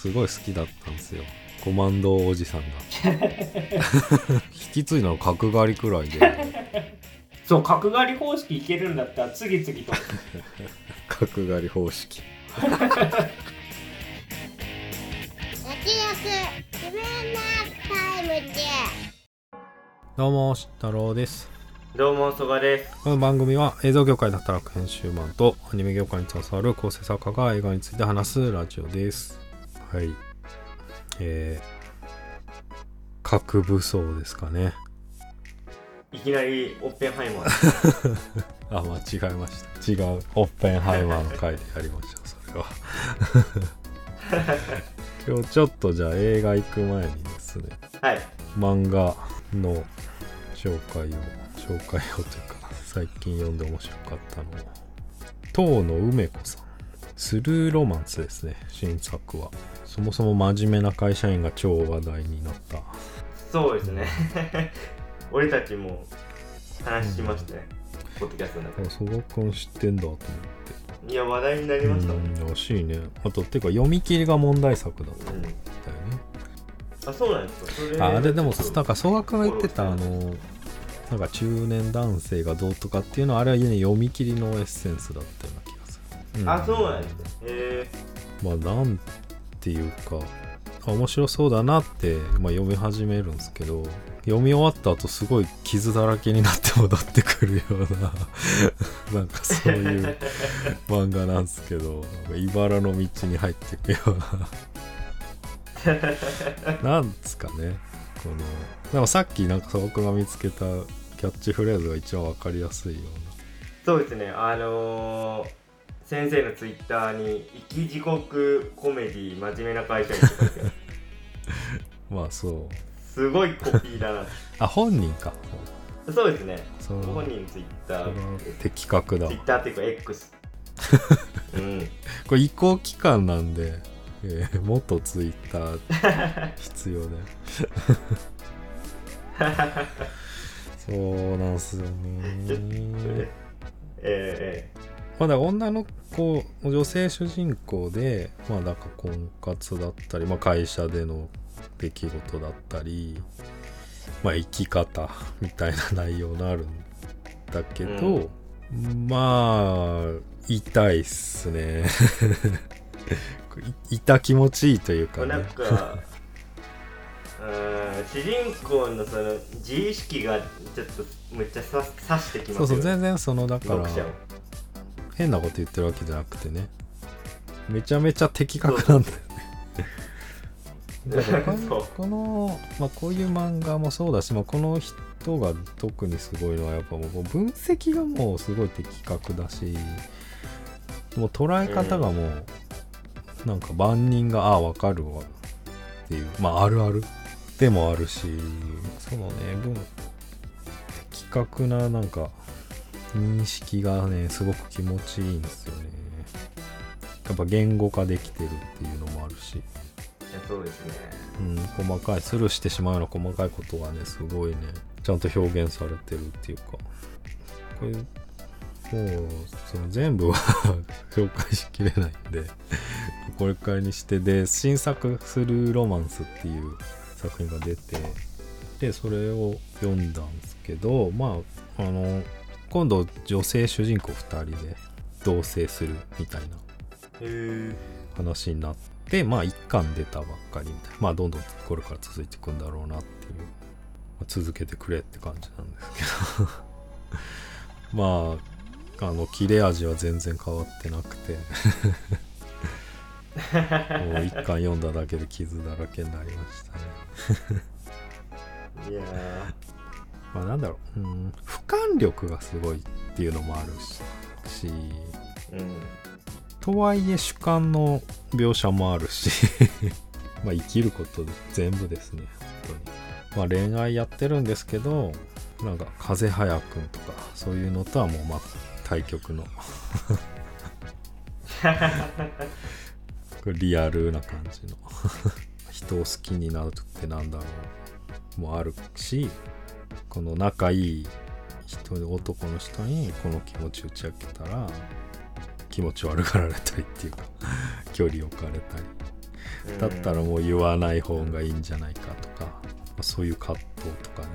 すごい好きだったんですよ。コマンドおじさんが。引き継いだの角刈りくらいで。そう角刈り方式いけるんだったら次々と。角刈り方式。焼き焼自分なタイムでどうも、し太郎です。どうも曽我です。この番組は映像業界で働く編集マンとアニメ業界に携わる構成作家が映画について話すラジオです。はい。えー、核武装ですかね。いきなりオッペンハイマー あ、間違えました。違う。オッペンハイマーの回でやりました、それは。今日ちょっとじゃあ映画行く前にですね、はい漫画の紹介を紹介をというか最近読んで面白かったのを遠野梅子さんスルーロマンスですね新作は。そもそも真面目な会社員が超話題になった。そうですね。俺たちも話しましたね、ポッドキャストの中で。曽我君知ってんだと思って。いや話題になりましたもん、うんらしいね。あとてか読み切りが問題作だったうんんだよねあそうなんですか。それああれでもなんか曽我君が言ってたあのなんか中年男性がどうとかっていうのはあれはね読み切りのエッセンスだったようなあそうなんですねへまあなんていうかあ面白そうだなって、まあ、読み始めるんですけど読み終わった後すごい傷だらけになって戻ってくるような なんかそういう 漫画なんですけど茨の道に入っていくような。なんですかねこの。でもさっきなんか佐賀君が見つけたキャッチフレーズが一番わかりやすいような。そうですねあのー先生のツイッターに「生き地獄コメディ真面目な会社員」って書いてあるまあそう。すごいコピーだな。あ本人か。そうですね。本人のツイッター。は的確だ。わツイッターっていうか X うん。これ移行期間なんで、えー元ツイッター必要で。そうなんすよね。ねえまあだ女の子女性主人公でまあなんか婚活だったり、まあ、会社での出来事だったりまあ生き方みたいな内容のあるんだけど、まあ痛いっすね。い痛気持ちいいというかえなんね 主人公のその自意識がちょっとめっちゃさ刺してきますよそうそう全然そのだから変なこと言ってるわけじゃなくてね。めちゃめちゃ的確なんだよね。だからこのまあ、こういう漫画もそうだし、まあ、この人が特にすごいのはやっぱもう分析がもうすごい的確だしもう捉え方がもうなんか万人がああ分かるわっていう。まああるある。でもあるしそのね分的確ななんか認識がねすごく気持ちいいんですよね。やっぱ言語化できてるっていうのもあるし、そうですね。うん、細かいスルーしてしまうような細かいことがねすごいねちゃんと表現されてるっていうか。これもうその全部は 紹介しきれないんでこれくらいにしてで新作「スルーロマンス」っていう作品が出てでそれを読んだんですけどまああの今度女性主人公2人で同棲するみたいな話になってまあ一巻出たばっかりみたいな。まあどんどんこれから続いていくんだろうなっていう、まあ続けてくれって感じなんですけど。まああの切れ味は全然変わってなくて。もう一巻読んだだけで傷だらけになりましたね。いやまあなんだろう、うん、俯瞰力がすごいっていうのもあるしうんとはいえ主観の描写もあるし まあ生きること全部ですね本当に。まあ恋愛やってるんですけどなんか風早くんとかそういうのとはもうまあ対極の。リアルな感じの。人を好きになるってなんだろうもあるしこの仲いい人男の人にこの気持ち打ち明けたら気持ち悪がられたりっていうか 距離置かれたり。うん。だったらもう言わない方がいいんじゃないかとか、まあそういう葛藤とかね。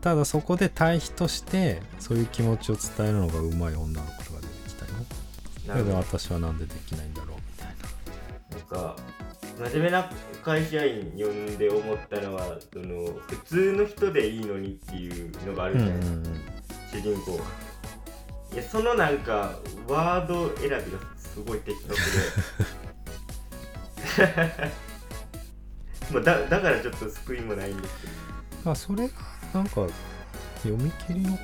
ただそこで対比としてそういう気持ちを伝えるのがうまい女の子が出てきたよ。それで私はなんでできないんだろうみたいな。なんか真面目な会社員呼んで思ったのはその普通の人でいいのにっていうのがあるじゃないですか、主人公いやそのなんかワード選びがすごい的確でまあだだからちょっと救いもないんですけどあそれがなんか。読み切りの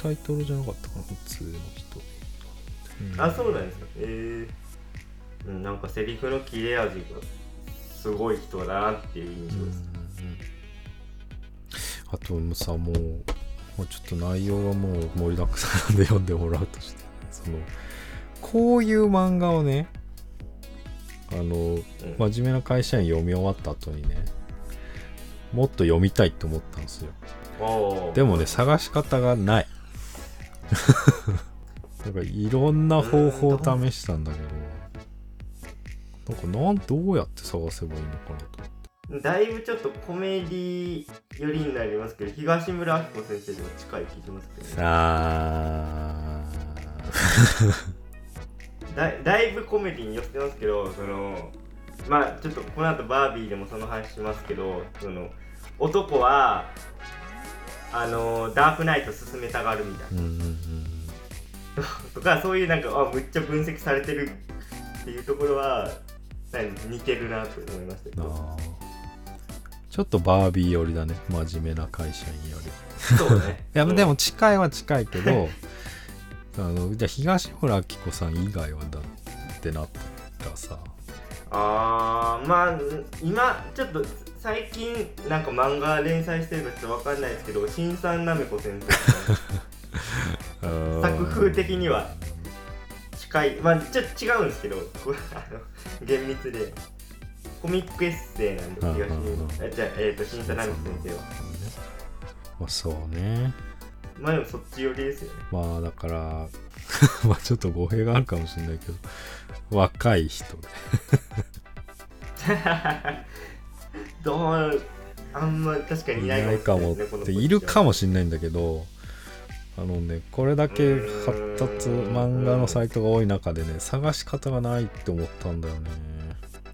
タイトルじゃなかったかな普通の人、うん。あそうなんですか。ええうん、なんかセリフの切れ味が。すごい人だなっていう印象です、あともうさもうもうちょっと内容がもう盛りだくさんで読んでもらうとして。そのこういう漫画をねあのうん。真面目な会社員読み終わった後にねもっと読みたいって思ったんですよ。でもね探し方がない。なんかいろんな方法を試したんだけどなんかなんどうやって探せばいいのかなとだいぶちょっとコメディ寄りになりますけど東村明子先生でも近い気しますけどね。あ だだいぶコメディに寄ってますけどそのまあちょっとこの後バービーでもその話しますけどその男はあのダークナイト進めたがるみたいーうんうんうん。な とかそういうなんかあむっちゃ分析されてるっていうところは似てるなと思いましたけあどー。ちょっとバービー寄りだね。真面目な会社員より。そうね。いやう。んでも近いは近いけど あのじゃあ東村明子さん以外はだってなったらさ。あーまあ今ちょっと最近なんか漫画連載してるかちょっとわかんないですけど新三なめこ先生。作風的には近いまあちょっと違うんですけどこれあの厳密で。コミックエッセイなんでうんうん東うん。にあじゃあえっ、と新三なめこ先生は。まあそうね。まあでもそっち寄りですよね。まあだから まあちょっと語弊があるかもしれないけど若い人で。どうあんま確かにいいないかもいるかもしれないんだけどあのねこれだけ発達漫画のサイトが多い中でね探し方がないって思ったんだよね。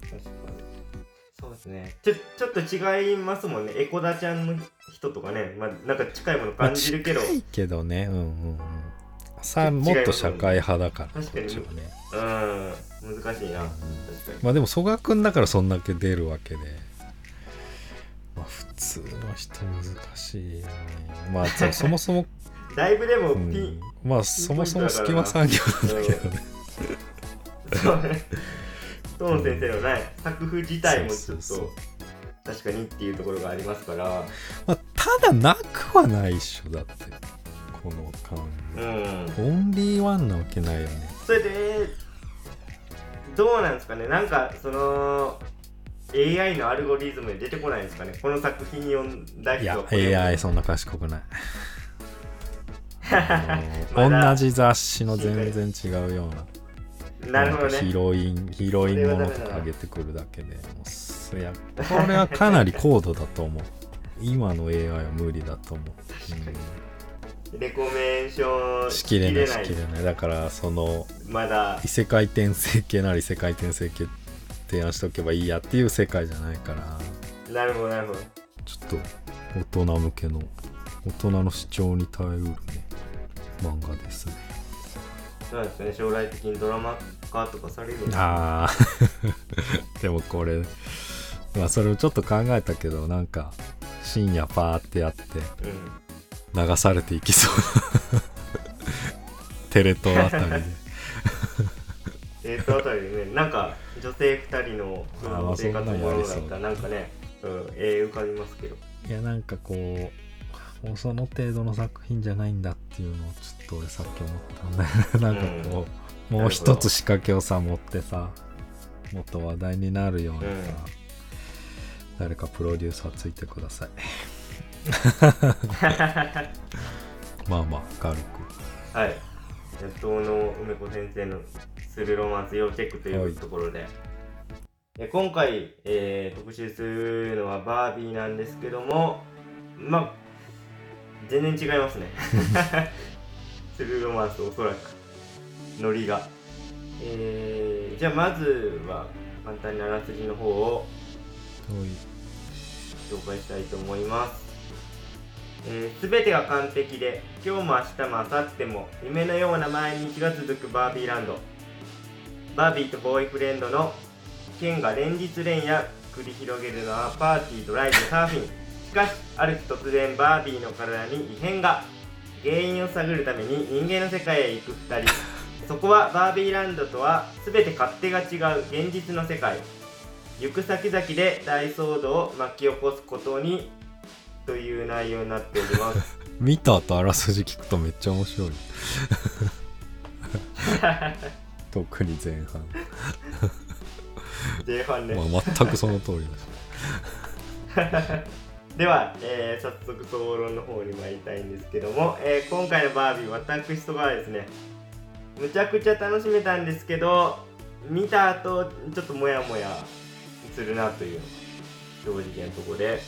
確かに。そうですね。ちょちょっと違いますもんね。エコダちゃんの人とかね。まあなんか近いもの感じるけど、まあ近いけどね。うんうんうん。さあもっと社会派だから確かにこっちはね。うん。難しいな。確かに。まあでも曽我君だからそんだけ出るわけで。まあ普通の人難しいよね。まあそ そもそも、だいぶでもうピン、ん、まあそもそも隙間産業なんだけどね。そうね。トーン先生のね作風自体もちょっと確かにっていうところがありますから。まあ、ただなくはないっしょだって。この感うん。じオンリーワンなわけないよね。それでどうなんですかね。なんかその AI のアルゴリズムで出てこないんですかね。この作品読んだいや人はこれを AI そんな賢くない同じ雑誌の全然違うような なるほどね。んかヒロインヒロインものとか上げてくるだけでもうそいやこれはかなり高度だと思う。今の AI は無理だと思う、レコメンションうんしきれないししきれない。だからそのまだ。異世界転生系なら異世界転生系提案しとけばいいやっていう世界じゃないから。なるほどなるほど。ちょっと大人向けの大人の主張に耐えうるね。漫画ですね。そうですよね。将来的にドラマ化とかされるああ でもこれまあそれをちょっと考えたけどなんか深夜パーってやってうん流されていきそう。な テレ東あたりで。えー、とあたりでねなんか女性2人の生活ものだったらなんかね、うん、絵浮かびますけど。いやなんかこうもうその程度の作品じゃないんだっていうのをちょっと俺さっき思ったんだよね。なんかこう、もう一つ仕掛けをさ持ってさもっと話題になるようにさ、うん。誰かプロデューサーついてください。まあまあ軽く。はい。野党の梅子先生のするロマンス要チェックというところで、え今回、えー特集するのはバービーなんですけどもまあ全然違いますね。スルーロマンスおそらくノリが。えーじゃあまずは簡単にあらすじの方を紹介したいと思います。えー、全てが完璧で今日も明日も明後日も夢のような毎日が続くバービーランド。バービーとボーイフレンドのケンが連日連夜繰り広げるのはパーティードライブサーフィンしかしある日突然バービーの体に異変が。原因を探るために人間の世界へ行く2人。そこはバービーランドとは全て勝手が違う現実の世界。行く先々で大騒動を巻き起こすことに。という内容になっております。見た後あらすじ聞くとめっちゃ面白い。特に前半、前半ね、まあ、全くその通りだし では、えー早速討論の方に参りたいんですけども、えー今回のバービー私とかはですねむちゃくちゃ楽しめたんですけど見た後ちょっとモヤモヤするなという正直なとこで。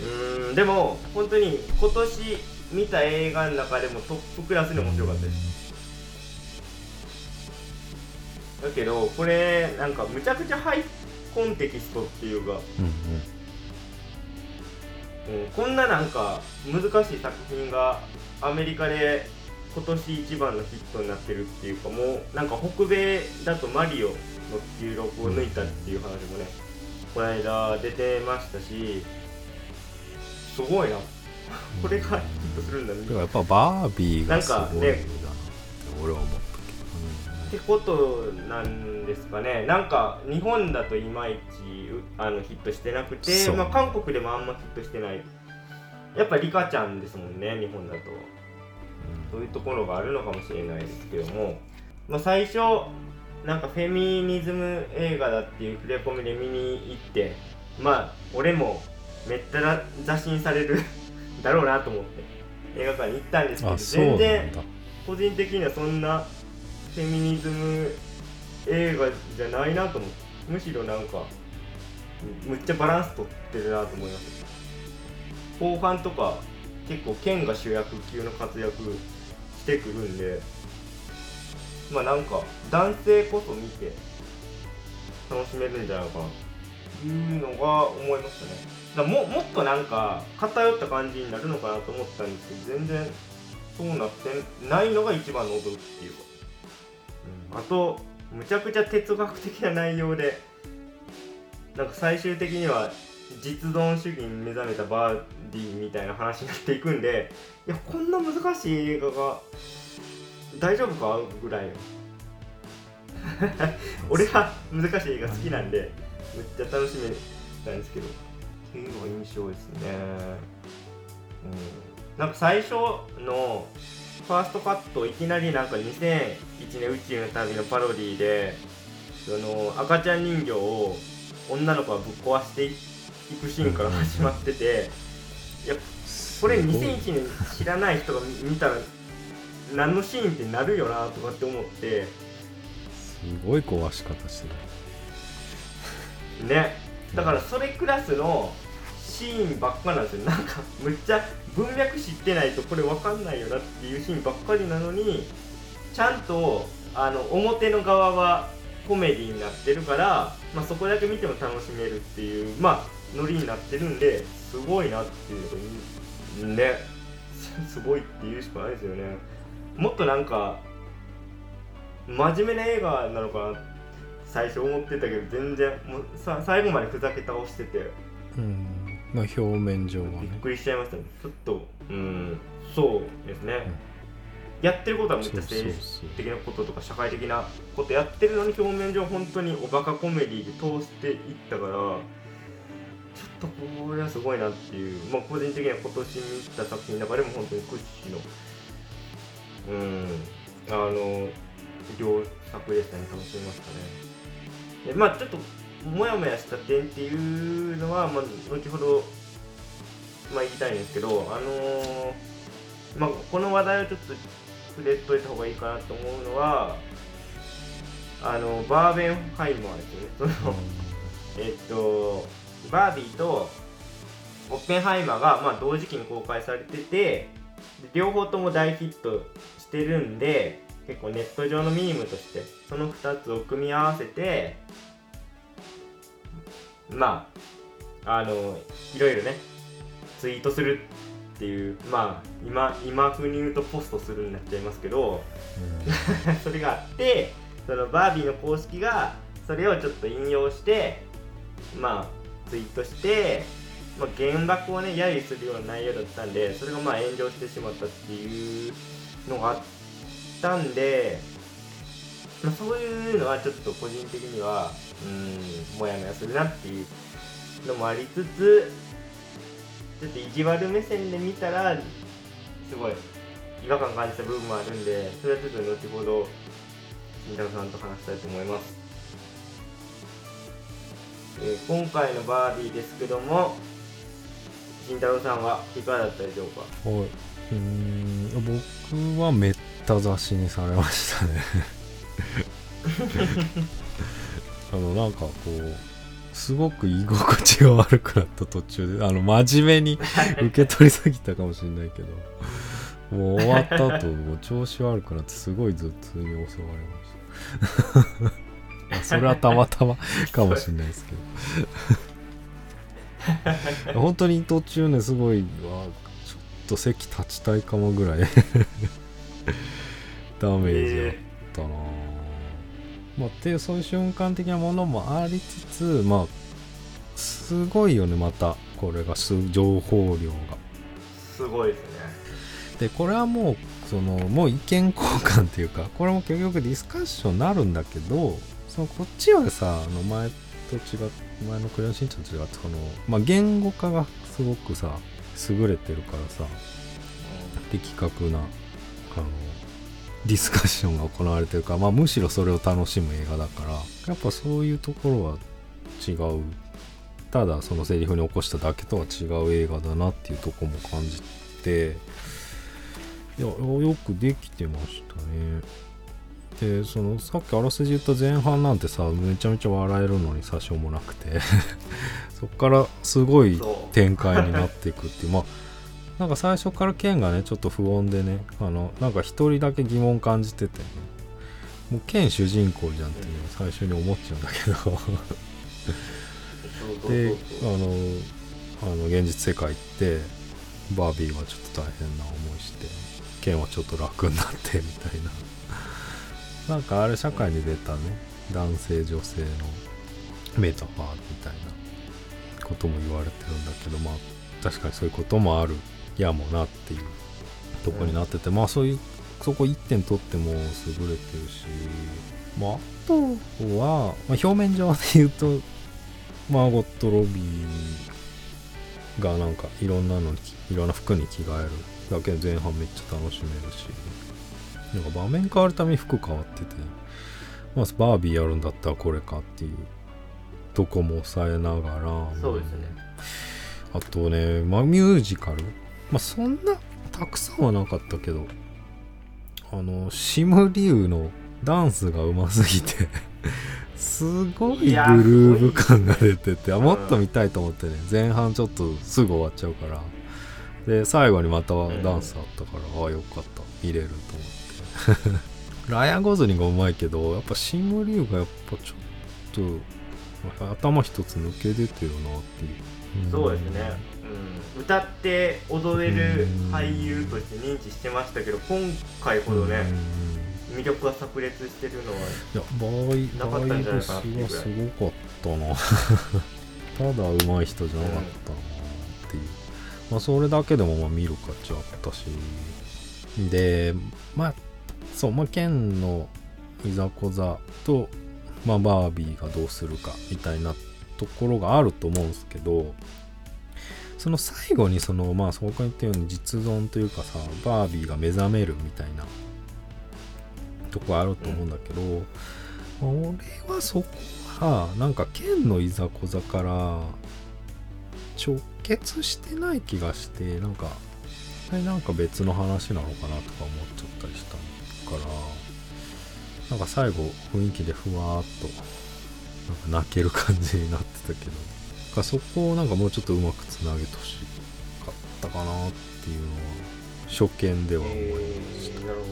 うーんでも本当に今年見た映画の中でもトップクラスに面白かったです。だけどこれなんかむちゃくちゃハイコンテキストっていうかうんうん。こんななんか難しい作品がアメリカで今年一番のヒットになってるっていうかもうなんか北米だとマリオの記録を抜いたっていう話もねこの間出てましたしすごいな。これがヒットするんだね。だからやっぱバービーがすごいな。んかね俺は思ったってことなんですかね。なんか日本だといまいちうあのヒットしてなくてまあ、韓国でもあんまヒットしてない。やっぱリカちゃんですもんね日本だと。そういうところがあるのかもしれないですけども、まあ、最初なんかフェミニズム映画だっていう触れ込みで見に行ってまあ俺もめったら雑誌にされる だろうなと思って映画館に行ったんですけど全然だ個人的にはそんなフェミニズム映画じゃないなと思ってむしろなんかむっちゃバランス取ってるなと思います。後半とか結構剣が主役級の活躍してくるんでまあなんか男性こそ見て楽しめるんじゃないかなというのが思いましたね。だからももっとなんか偏った感じになるのかなと思ったんですけど全然そうなってないのが一番の驚きっていうか、あとむちゃくちゃ哲学的な内容でなんか最終的には実存主義に目覚めたバーディーみたいな話になっていくんでいやこんな難しい映画が大丈夫かぐらい 俺は難しい映画好きなんでめっちゃ楽しめたんですけど。っていうのが印象ですね。うん。なんか最初のファーストカットいきなりなんか2001年宇宙の旅のパロディでその赤ちゃん人形を女の子がぶっ壊していくシーンから始まってていやこれすごい2001年知らない人が見たら何のシーンってなるよなとかって思って。すごい壊し方してる。ね。だからそれクラスのシーンばっかなんですよ。なんかむっちゃ文脈知ってないとこれ分かんないよなっていうシーンばっかりなのにちゃんとあの表の側はコメディになってるから、まあ、そこだけ見ても楽しめるっていうまあノリになってるんですごいなっていうのがね。すごいって言うしかないですよね。もっとなんか真面目な映画なのかな最初思ってたけど全然もうさ最後までふざけ倒してて。うん。まあ表面上はびっねくりしちゃいましたね。ちょっとうん。そうですね、やってることはめっちゃ政治的なこととか社会的なことやってるのに表面上本当におバカコメディで通していったからちょっとこれはすごいなっていうまあ個人的には今年見た作品の中でも本当に屈指のうんあの両作でしたね。楽しみましたね。でまあちょっとモヤモヤした点っていうのは、まあ、後ほど、まあ、言いたいんですけどあのまあ、この話題をちょっと触れといた方がいいかなと思うのはあのバーベンハイマーですよね。その、えっとバービーとオッペンハイマーが、まあ、同時期に公開されててで両方とも大ヒットしてるんで結構ネット上のミームとしてその2つを組み合わせてまああのいろいろねツイートするっていうまあ今今風に言うとポストするになっちゃいますけど それがあってそのバービーの公式がそれをちょっと引用してまあツイートして、まあ、原爆をね揶揄するような内容だったんでそれがまあ炎上してしまったっていうのがあったんで、まあ、そういうのはちょっと個人的にはうんもやもやするなっていうのもありつつちょっと意地悪目線で見たらすごい違和感感じた部分もあるんでそれはちょっと後ほど慎太郎さんと話したいと思います、えー今回のバービーですけども慎太郎さんはいかがだったでしょうか？はい。うーん僕はめった刺しにされましたね。あのなんかこうすごく居心地が悪くなった途中であの真面目に受け取りすぎたかもしれないけどもう終わった後もう調子悪くなってすごい頭痛に襲われました。あそれはたまたまかもしれないですけど。本当に途中ねすごいわちょっと席立ちたいかもぐらい ダメージあったな、まあっていうそういう瞬間的なものもありつつまあすごいよねまたこれがす情報量が。すごいですね。でこれはもうそのもう意見交換っていうかこれも結局ディスカッションになるんだけどそのこっちはさあの前と違っ前のクレヨンしんちゃんと違ってその、まあ、言語化がすごくさ優れてるからさ的確なあのディスカッションが行われてるから、まあ、むしろそれを楽しむ映画だからやっぱそういうところは違う。ただそのセリフに起こしただけとは違う映画だなっていうとこも感じていやよくできてましたね。でそのさっきあらすじ言った前半なんてさめちゃめちゃ笑えるのにさしょうもなくて そっからすごい展開になっていくっていうまあなんか最初からケンがねちょっと不穏でねあのなんか一人だけ疑問感じててねもうケン主人公じゃんっていうのを最初に思っちゃうんだけど。であのあの現実世界行ってバービーはちょっと大変な思いしてケンはちょっと楽になってみたいな。なんかあれ社会に出たね男性女性のメタファーみたいなことも言われてるんだけどまあ確かにそういうこともあるやもなっていうとこになってて、まあそういうそこ1点取っても優れてるし。まああとは、まあ、表面上で言うとマーゴット・ロビーがなんかいろんなのにいろんな服に着替えるだけで前半めっちゃ楽しめるし。なんか場面変わるために服変わってて。まずバービーやるんだったらこれかっていうとこも抑えながら。そうですね。あとね、まあ、ミュージカルまあそんなたくさんはなかったけどあのシムリュウのダンスがうますぎて すごいグルーヴ感が出ててもっと見たいと思ってね。前半ちょっとすぐ終わっちゃうから。で最後にまたダンスあったから、ああよかった。見れると思って。ライアン・ゴズリンがうまいけどやっぱシムリュウがやっぱちょっと頭一つ抜け出てるなっていう、んそうですね、うん、歌って踊れる俳優として認知してましたけど今回ほどね、魅力が炸裂してるのはいやバイバイブスはすごかったな。ただ上手い人じゃなかったなっていう、まあそれだけでもまあ見る価値あったし。でまあそうまあケンのいざこざと、まあ、バービーがどうするかみたいなところがあると思うんですけどその最後にそのまあそこか言ったように実存というかさバービーが目覚めるみたいなとこあると思うんだけど、俺はそこはなんか剣のいざこざから直結してない気がしてなんかあれなんか別の話なのかなとか思っちゃったりしたからなんか最後雰囲気でふわーっとなんか泣ける感じになってたけど。かそこをなんかもうちょっとうまくつなげてほしかったかなっていうのは初見では思いました、えーなるほ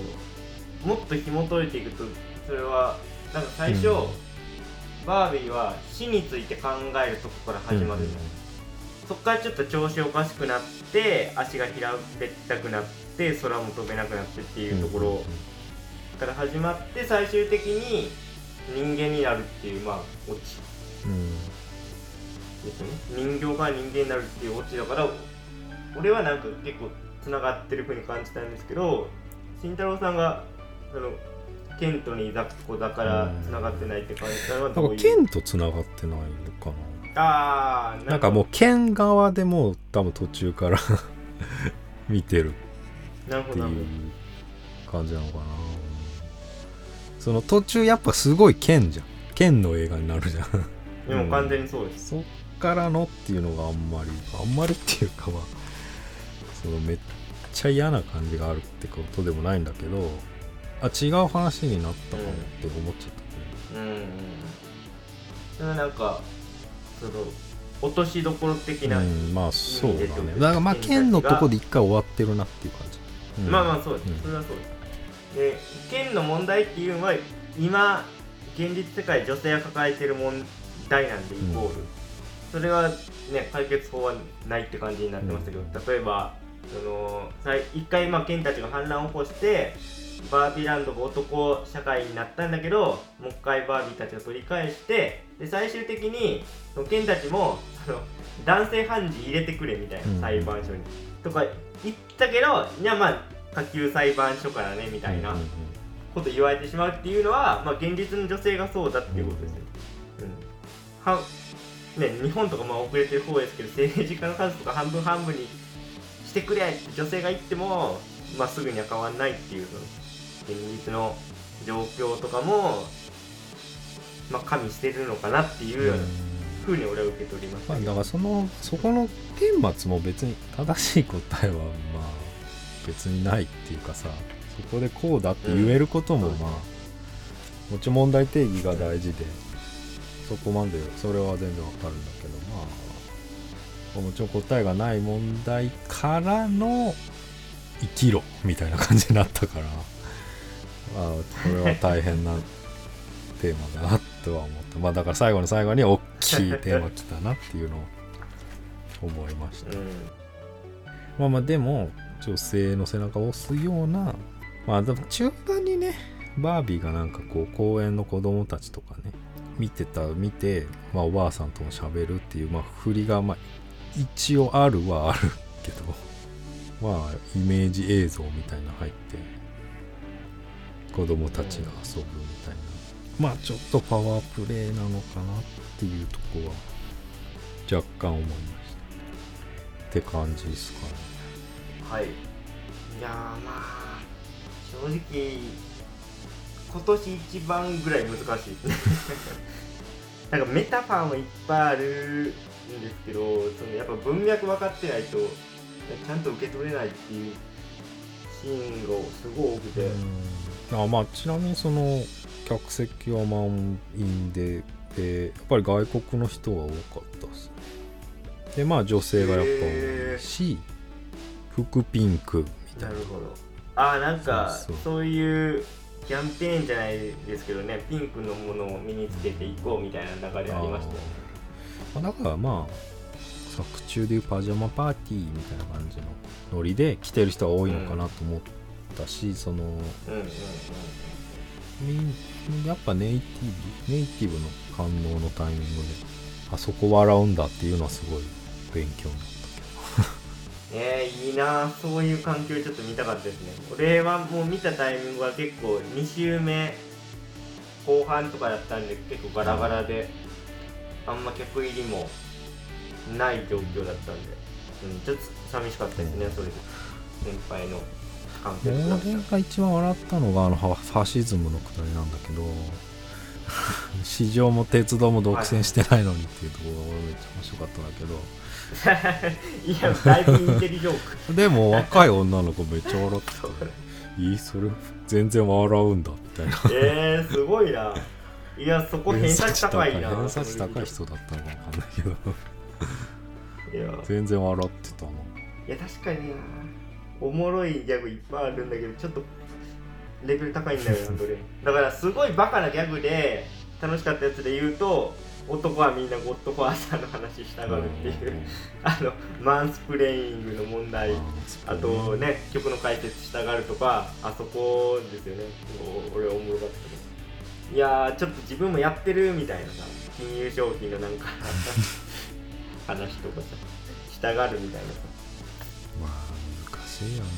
ど。もっと紐解いていくとそれはなんか最初、うん。バービーは死について考えるとこから始まるじゃない、そこからちょっと調子おかしくなって足が平べったくなって空も飛べなくなってっていうところから始まって最終的に人間になるっていうまあオチ。うんうんですよね人形から人間になるっていうオチだから俺はなんか結構つながってる風に感じたんですけど慎太郎さんがあのケントに抱っこだからつながってないって感じたのはどういう？剣とつながってないのかああななんかもう剣側でもう多分途中から 見てる。っていう感じなのかな。その途中やっぱすごい剣じゃん。剣の映画になるじゃん。でも完全にそうです、そっからのっていうのがあんまりあんまりっていうかまあそのめっちゃ嫌な感じがあるってことでもないんだけどあ違う話になったかもって思っちゃった。けうんうんうん。それはなんかその落としどころ的ど、な、うん、まあそうだね。だからまあ剣たちが剣のとこで一回終わってるなっていう感じ、うん。まあまあそうです、うん。それはそうです。で剣の問題っていうのは今現実世界女性が抱えてる問題なんでイコール、それはね解決法はないって感じになってましたけど、例えばその一回まあ剣たちが反乱を起こしてバービーランドが男社会になったんだけどもう一回バービーたちを取り返してで最終的にその剣たちもその男性判事入れてくれみたいな、うん。裁判所に。とか言ったけどいやまあ下級裁判所からねみたいなうんうんこと言われてしまうっていうのは、まあ、現実の女性がそうだっていうことですね。うん。はね、日本とかまあ遅れてる方ですけど政治家の数とか半分半分にしてくれって女性が言っても、まあ、すぐには変わんないっていう現実の状況とかも、まあ、加味してるのかなっていうようなふうに俺は受け取りままあだからそのそこの顛末も別に正しい答えはまあ別にないっていうかさそこでこうだって言えることもうん。まあ、もちろん問題定義が大事でそこまでそれは全然わかるんだけどまあもちろん答えがない問題からの生きろみたいな感じになったからま あこれは大変なテーマだなとは思った。まあだから最後の最後に大きいテーマ来たなっていうのを思いました。うん。まあまあでも女性の背中を押すようなまあでも中盤にねバービーがなんかこう公園の子供たちとかね見てた見て、まあ、おばあさんとも喋るっていうまあ振りがまあ一応あるはあるけど まあイメージ映像みたいな入って子供たちが遊ぶみたいな。まあちょっとパワープレイなのかなっていうとこは若干思いました。って感じですかね。はい。いやーまあ正直今年一番ぐらい難しい。なんかメタファーもいっぱいあるんですけどそのやっぱ文脈分かってないとちゃんと受け取れないっていうシーンがすごい多くて、あまあちなみにその客席は満員ででやっぱり外国の人が多かったです。でまあ女性がやっぱ多いし服ピンクみたな。ないるほど。ああなんかそういうキャンペーンじゃないですけどねピンクのものを身につけていこうみたいな流れありましたよね。だからまあ作中でいうパジャマパーティーみたいな感じのノリで来てる人が多いのかなと思ったし、そのうんうんうん。やっぱネイティブネイティブの反応のタイミングであそこ笑うんだっていうのはすごい勉強にえー、いいなそういう環境ちょっと見たかったですね。俺はもう見たタイミングは結構2週目後半とかだったんで結構ガラガラであんま客入りもない状況だったんで、うん、ちょっと寂しかったですねそれで。先輩の完璧だ俺が一番笑ったのがあのファファシズムのくだりなんだけど 市場も鉄道も独占してないのにっていうところが俺めっちゃ面白かったんだけどいやだいぶインテリジョークでも若い女の子めっちゃ笑ってたね いいそれ全然笑うんだみたいなえー、すごいな。いや、そこ偏差値高いな。偏差値高い人だったのかわかんないけどいや、全然笑ってたないや確かにな。おもろいギャグいっぱいあるんだけど、ちょっとレベル高いんだよな、これ。だから、すごいバカなギャグで、楽しかったやつで言うと、男はみんなゴッドファーザーの話したがるっていう、あの、マンスプレイングの問題。あとね、曲の解説したがるとか、あそこですよね。お俺はおもろかったですいやー、ちょっと自分もやってるみたいなさ、金融商品のなんか 話とかさ、したがるみたいなさ。まあ難しいよね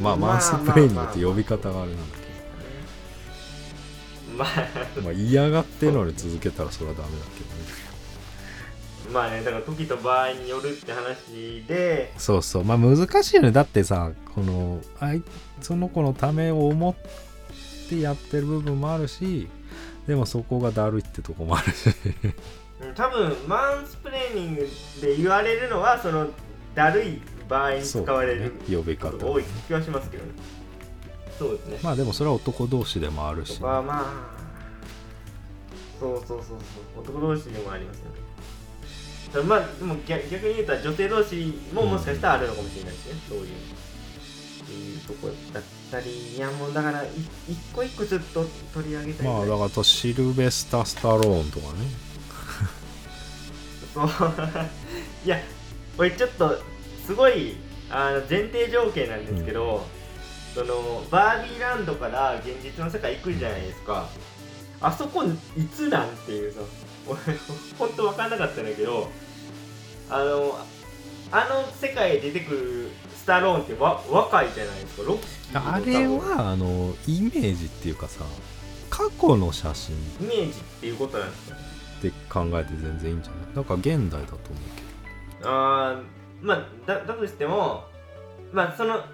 まあマンスプレーニングって呼び方があれなんだまあ、まあ嫌がってるのに続けたらそれはダメだけどね。まあね、だから時と場合によるって話で、そうそう。まあ難しいよね。だってさこのあいその子のためを思ってやってる部分もあるしでもそこがだるいってとこもあるし。うん多分マンスプレーニングで言われるのは、そのだるい場合に使われるね。呼び方多い気はしますけどね。そうですね。まあでもそれは男同士でもあるし。とかまあそうそうそうそう。男同士でもありますよね。まあでも逆逆に言うと女性同士ももしかしたらあるのかもしれないですね、そういうっていうとこだったりいやもうだからい一個一個ちょっと取り上げたいまあだからシルベスタ・スタローンとかね。そう。いやこれちょっとすごいあの前提条件なんですけど、そのバービーランドから現実の世界行くじゃないですか。あそこいつなんっていうさ俺本当分かんなかったんだけどあのあの世界で出てくるスタローンってわ若いじゃないですか。ロッキーのあれはあのイメージっていうかさ過去の写真。イメージっていうことなんですかね。って考えて全然いいんじゃない？だから現代だと思うけあーまあだだとしてもまあその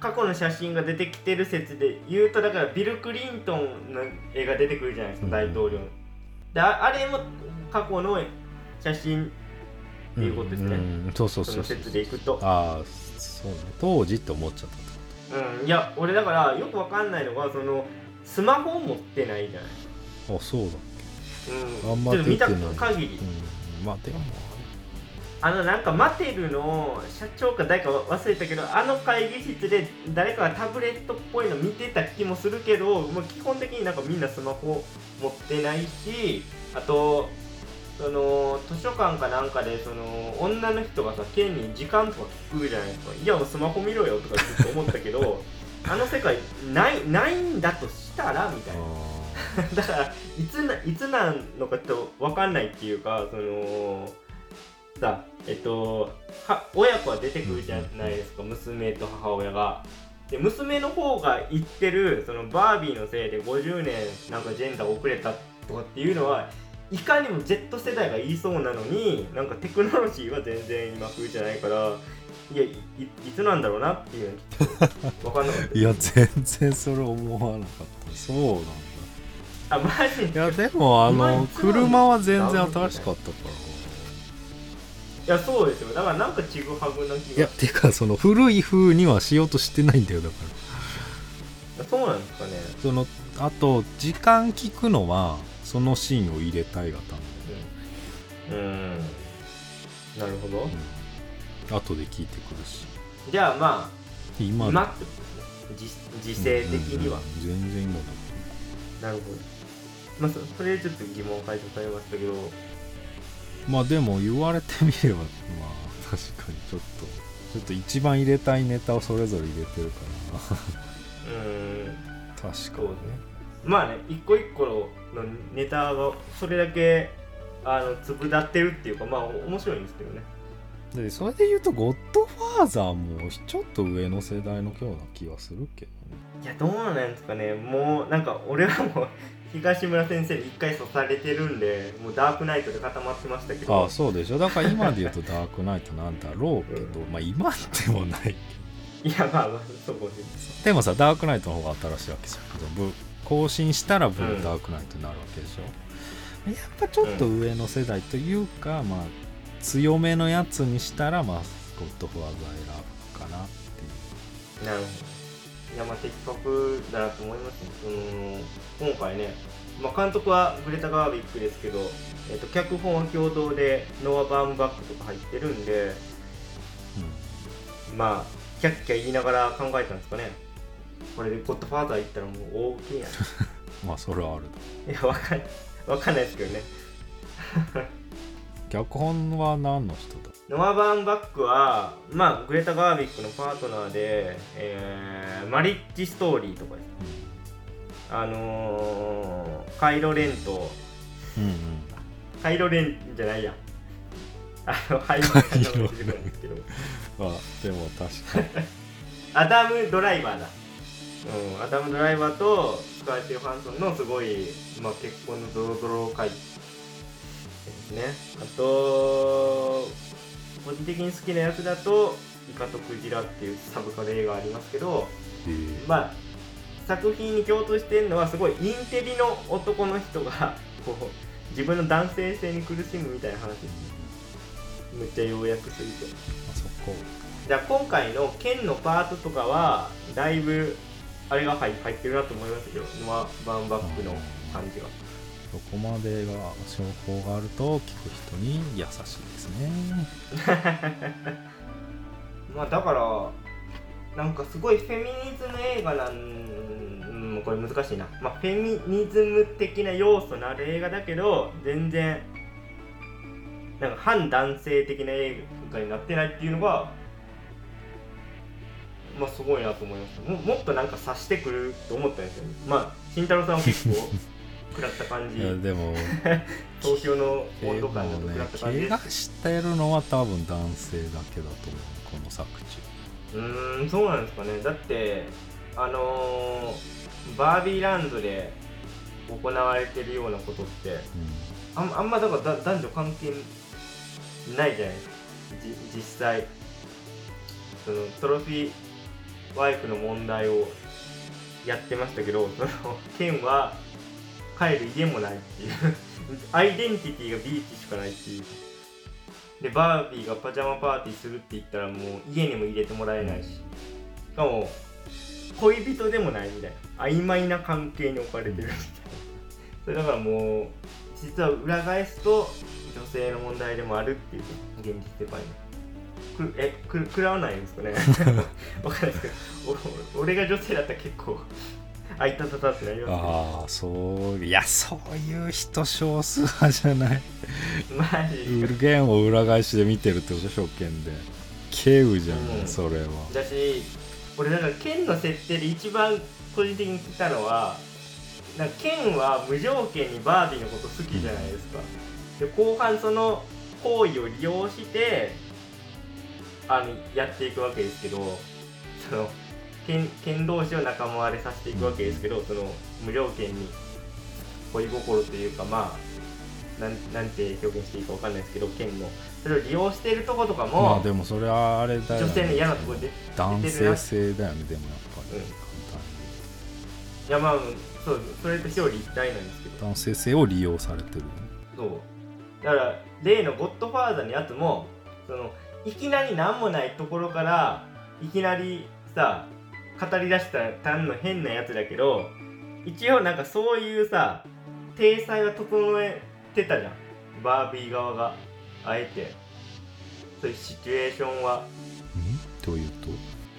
過去の写真が出てきてる説で言うとだからビル・クリントンの絵が出てくるじゃないですか、うん。大統領の。でああれも過去の写真っどていうことですね、ん。そうそうそうそう。説でいくと。ああそうね。当時って思っちゃったうん。いや俺だからよくわかんないのがそのスマホを持ってないじゃない。あそうだうん。あんまちょっと見た限り。うん。まあでもあのなんかマテルの社長か誰か忘れたけどあの会議室で誰かがタブレットっぽいの見てた気もするけど、まあ、基本的になんかみんなスマホ持ってないしあとその図書館かなんかでその女の人がさ県に時間とか聞くじゃないですか。いやもうスマホ見ろよとかずっと思ったけど あの世界ないないんだとしたらみたいな。あ だからいつないつなんのかちょっと分かんないっていうかそのさえっとは親子は出てくるじゃないですか、娘と母親が。で娘の方が言ってるそのバービーのせいで50年なんかジェンダー遅れたとかっていうのはいかにも Z 世代が言いそうなのになんかテクノロジーは全然今風じゃないからいやいいいつなんだろうなっていう分かんなかった。ー いや全然それ思わなかった。そうなんだ。あマジ？いやでもあの車は全然新しかったからいやそうですよ。だからなんかちぐはぐな気が。いやてかその古い風にはしようとしてないんだよだから。そうなんですかね。そのあと時間聞くのはそのシーンを入れたいがたんうん、うん、なるほど、だ後で聞いてくるし。じゃあまあ今今ってことですね。時時勢的には、うんうん全然今だなるほど。まあそそれでちょっと疑問解消されましたけどまあでも言われてみればまあ確かにちょっとちょっと一番入れたいネタをそれぞれ入れてるかうーん。ら確かにね。まあね一個一個のネタがそれだけあの粒立ってるっていうかまあ面白いんですけどね。でそれで言うと「ゴッドファーザー」もちょっと上の世代のような気はするけどね。いやどうなんですかね。もうなんか俺はもう東村先生に一回刺されてるんでもうダークナイトで固まってましたけど。ああそうでしょ？だから今で言うと「ダークナイト」なんだろうけど、まあ今でもない。いやまあまあそうかもしれないでもさダークナイトの方が新しいわけじゃん。ブ更新したらブうん。ダークナイトになるわけでしょ、やっぱちょっと上の世代というか、まあ強めのやつにしたらまあゴッドファーザー選ぶかなっていう。なるほど。いやまあ的確だなと思いますね。その今回ね、まあ、監督はグレタ・ガービックですけど、えっと脚本は共同でノア・バームバックとか入ってるんでまあキャッキャ言いながら考えたんですかね。これでゴッドファーザー行ったらもう大受けやん。まあそれはある。いやわかんわかんないですけどね。脚本は何の人だ？ノア・バーンバックは、まあ、グレタ・ガービックのパートナーで、えーマリッジ・ストーリーとかですあのー、カイロ・レンとうんうん。カイロ・レンじゃないや。あの俳優さんの名前出てこないんですけど。あでも確かに。アダム・ドライバーだ。うん、アダム・ドライバーとスカーレット・ヨハンソンのすごい、まあ、結婚のドロドロ回ですね。あと個人的に好きなやつだと「イカとクジラ」っていうサブカル映画ありますけどえー。まあ作品に共通してるのはすごいインテリの男の人が こう自分の男性性に苦しむみたいな話むっちゃ要約するとあそこじゃあ今回の剣のパートとかはだいぶあれが入入ってるなと思いますけどノア・バンバックの感じが。そこまでが証拠があると聞く人に優しいですね。まあだからなんかすごいフェミニズム映画なんうんこれ難しいな。まあフェミニズム的な要素のある映画だけど全然なんか反男性的な映画になってないっていうのがまあすごいなと思いました。ももっとなんか察してくると思ったんですよ。ねまあ慎太郎さんは結構食らった感じ。いやでも 東京ので温度感だと食らった感じ怪です。我してるのは多分男性だけだと思うこの作中うーんそうなんですかね。だってあのーバービーランドで行われてるようなことってあんあんまだからだ男女関係ないじゃないですか。じ実際。そのトロフィーワイフの問題をやってましたけどそのケンは帰る家もないっていう。アイデンティティがビーチしかないっていうでバービーがパジャマパーティーするって言ったらもう家にも入れてもらえないし。しかも恋人でもないみたいな。曖昧な関係に置かれてるみたいな。それだからもう実は裏返すと女性の問題でもあるっていう。現実世界にくえく食らわないんですかね。わかんないですけど。俺が女性だったら結構。あいたたたってなりますああそういやそういう人少数派じゃない。マジウルゲンを裏返しで見てるってこと初見で。ケウじゃん、うんそれは。だし俺だから剣の設定で一番個人的に聞いたのはなんか剣は無条件にバービーのこと好きじゃないですか。で後半その行為を利用してあのやっていくわけですけどその剣剣同士を仲間割れさせていくわけですけどその無条件に恋心というかまあなんなんて表現していいかわかんないですけど剣の。それを利用してるとことかも、まあでもそれはあれだよ、ね、女性の嫌なところで男性性だよねでもやっぱり、うん。簡いやまあそうそれと表裏一体なんですけど。男性性を利用されてるそう。だから例の「ゴッドファーザー」のやつもそのいきなり何もないところからいきなりさ語り出したら単の変なやつだけど一応なんかそういうさ体裁は整えてたじゃん。バービー側があえて。そういうシチュエーションは。うんというと？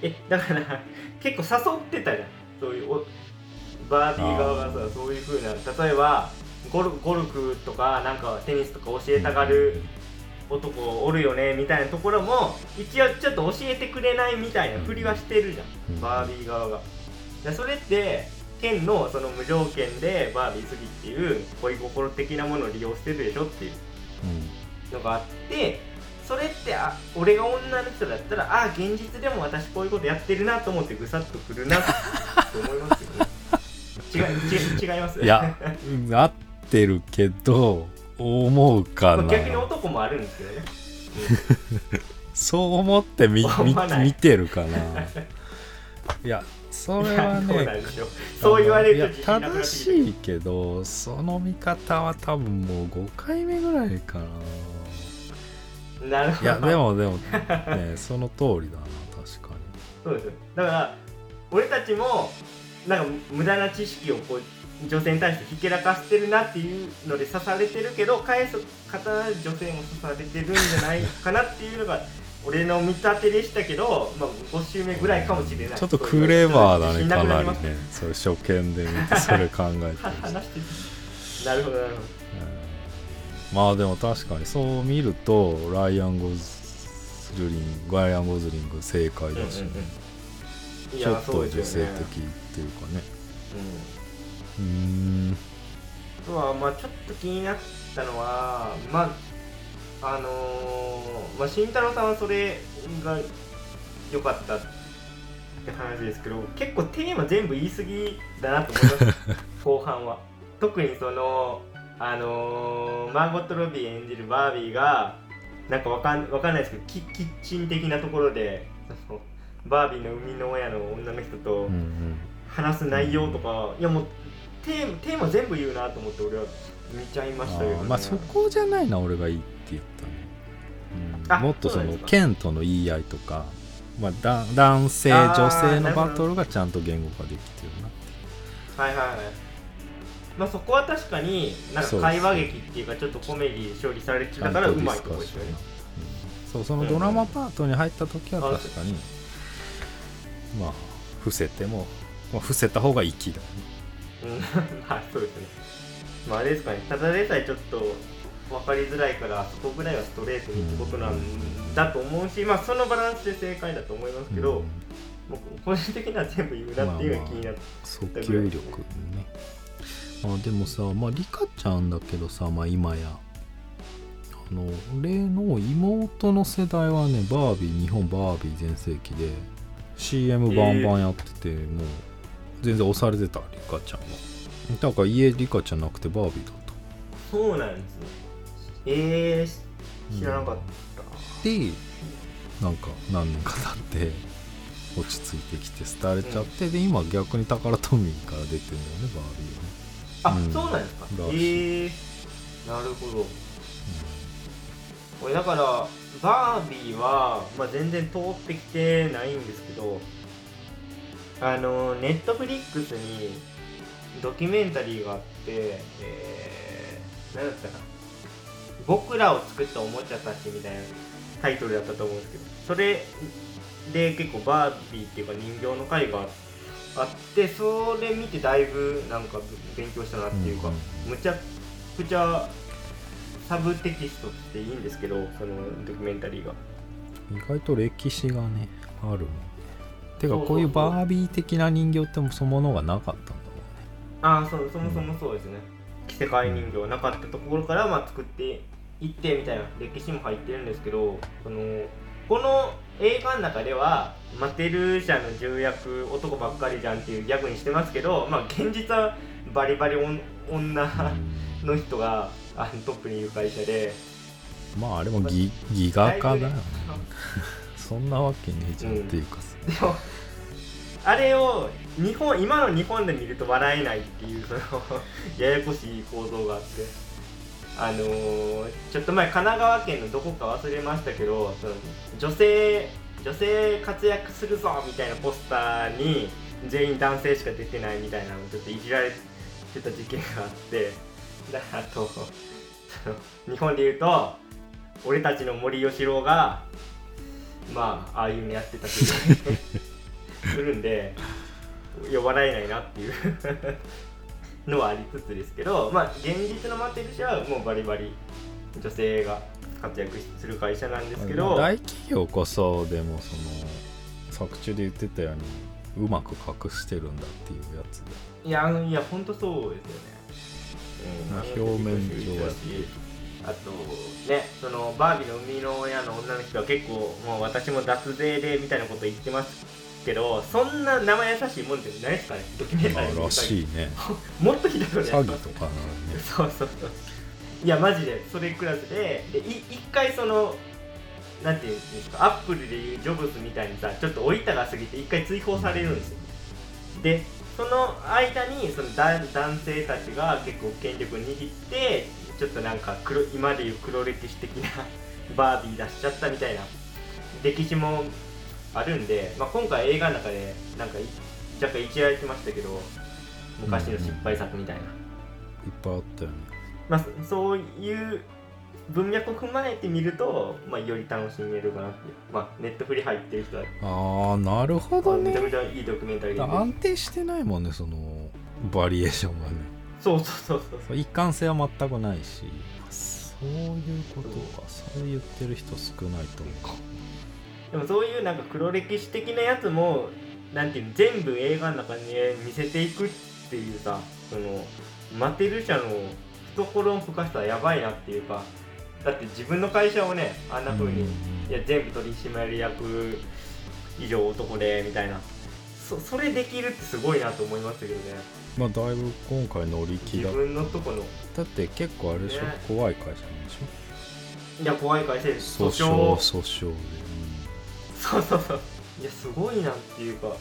えだから結構誘ってたじゃん。そういうおバービー側がさそういう風な例えばゴルゴルフとかなんかテニスとか教えたがる男おるよねみたいなところも一応ちょっと教えてくれないみたいなふりはしてるじゃうん。んバービー側が。でそれってケンのその無条件でバービー好きっていう恋心的なものを利用してるでしょっていう。うん。のがあってそれってあ俺が女の人だったらあ現実でも私こういうことやってるなと思ってぐさっとくるなって思いますよね。違い違い違います？いや合ってるけど思うかな。まあ逆に男もあるんですけどね、そう思ってみ見てるかな。いやそれはねそう言われると正しいけどその見方は多分もう5回目ぐらいかな。なるほど。いやでもでもね その通りだな確かそうです。だから俺たちもなんか無駄な知識をこう女性に対してひけらかしてるなっていうので刺されてるけど返す方は女性も刺されてるんじゃないかなっていうのが俺の見立てでしたけど、まあ、5週目ぐらいかもしれない。ちょっとクレバーだねかなりね。それ初見で見てそれ考えて。る 話してるなるほど。なるほど。うんまあでも確かにそう見るとライアン・ゴズリングライアン・ゴズリング正解だし、うんうんうん。いちょやっと女性的っていうかね。うんうーんあとはまあちょっと気になったのはまああのーまあ慎太郎さんはそれが良かったって話ですけど結構テーマ全部言い過ぎだなと思います。後半は。特にそのあのーマーゴット・ロビー演じるバービーがなんかわかんわかんないですけどキキッチン的なところでバービーの生みの親の女の人と、うんうん。話す内容とかいやもうテーマテーマ全部言うなと思って俺は見ちゃいましたけど、ね、まあそこじゃないな俺がいいって言ったの、うん、あもっとその剣との言い合いとか、まあ、だ男性女性のバトルがちゃんと言語化できてるなってはいはいはい。まあそこは確かになんか会話劇っていうかちょっとコメディ処理されてたからうまいとこですよね。うんそうそのドラマパートに入った時は確かにまあ伏せても、まあ、伏せた方が粋だよねうんまあ そうですね。まああれですかね。ただでさえちょっと分かりづらいからあそこぐらいはストレートにってことなんだと思うし、まあそのバランスで正解だと思いますけど、うん。もう個人的には全部言うなっていうのが気になって、訴求力ね。あでもさまあリカちゃんだけどさまあ今や。あの俺の妹の世代はねバービー日本バービー全盛期で CM バンバンやってて、もう全然押されてたリカちゃんは。だから家リカちゃんなくてバービーだった。そうなんですね。えー、知らなかった、でなんか何年か経って落ち着いてきて廃れちゃって、で今逆にタカラトミーから出てんだよねバービーはね。あ、うん。そうなんですか。らえー、なるほど。俺だからバービーは、まあ、全然通ってきてないんですけどあのネットフリックスにドキュメンタリーがあって、えー、何だったかな。僕らを作ったおもちゃたちみたいなタイトルだったと思うんですけどそれで結構バービーっていうか人形の回があってそれ見てだいぶなんか勉強したなっていうか、うんむちゃくちゃサブテキストっていいんですけどそのドキュメンタリーが。意外と歴史がねあるもんねてかこういうバービー的な人形ってもそのものがなかったんだろああそうそもそもそうですね。着せ替え人形がなかったところから、まあ、作っていってみたいな歴史も入ってるんですけどそのこの映画の中ではマテル社の重役男ばっかりじゃんっていうギャグにしてますけど、まあ、現実はバリバリ女の人があのトップにいる会社で。うんまああれもギギガ化だよね。そんなわけねえじゃんっていうかさ、でもあれを日本今の日本で見ると笑えないっていうそのややこしい構造があって。あのーちょっと前神奈川県のどこか忘れましたけどその女性女性活躍するぞみたいなポスターに全員男性しか出てないみたいなのをちょっといじられてた事件があって。だからあとその日本で言うと俺たちの森喜朗がまあああいうのやってた気がするんでいや笑えないなっていう。のはありつつですけどまあ現実のマテル社はもうバリバリ女性が活躍する会社なんですけど、大企業こそでもその作中で言ってたようにうまく隠してるんだっていうやつで。いやいや本当そうですよね、まあうん表面上はあとねそのバービーの生みの親の女の人は結構もう私も脱税でみたいなこと言ってますけどそんな生優しいもんってないですかね？ドキュメンタリーあらしいね。もっとひどいことや詐欺とかなのね。そうそうそう。いやマジで。それクラスででい一回そのなんていうんですか？アップルでいうジョブズみたいにさちょっと老いたが過ぎて一回追放されるんですよ。でその間にその男男性たちが結構権力を握ってちょっとなんか黒今でいう黒歴史的な バービー出しちゃったみたいな歴史もあるんで、まあ、今回映画の中でなんかい若干いじられてましたけど昔の失敗作みたいな、いっぱいあったよね。まあ、そそういう文脈を踏まえてみると、まあ、より楽しめるかなっていう、まあ、ネットフリ入ってる人は、ああなるほどね。めちゃめちゃいいドキュメンタリーで。安定してないもんねそのバリエーションがねそうそうそうそう。そう一貫性は全くないし。そういうことか。そう言ってる人少ないと思う。かでもそういうなんか黒歴史的なやつもなんていうの全部映画の中に見せていくっていうさそのマテル社の懐の深さはやばいなっていうかだって自分の会社をねあんな風に、いや全部取締役以上男でみたいな。そそれできるってすごいなと思いましたけどねまあだいぶ今回乗り気だ。自分のとこの。だって結構あれでしょ、ね。怖い会社なんでしいや怖い会社でょ訴訴訟。訟訴訟で、そうそうそう。いやすごいなっていうか。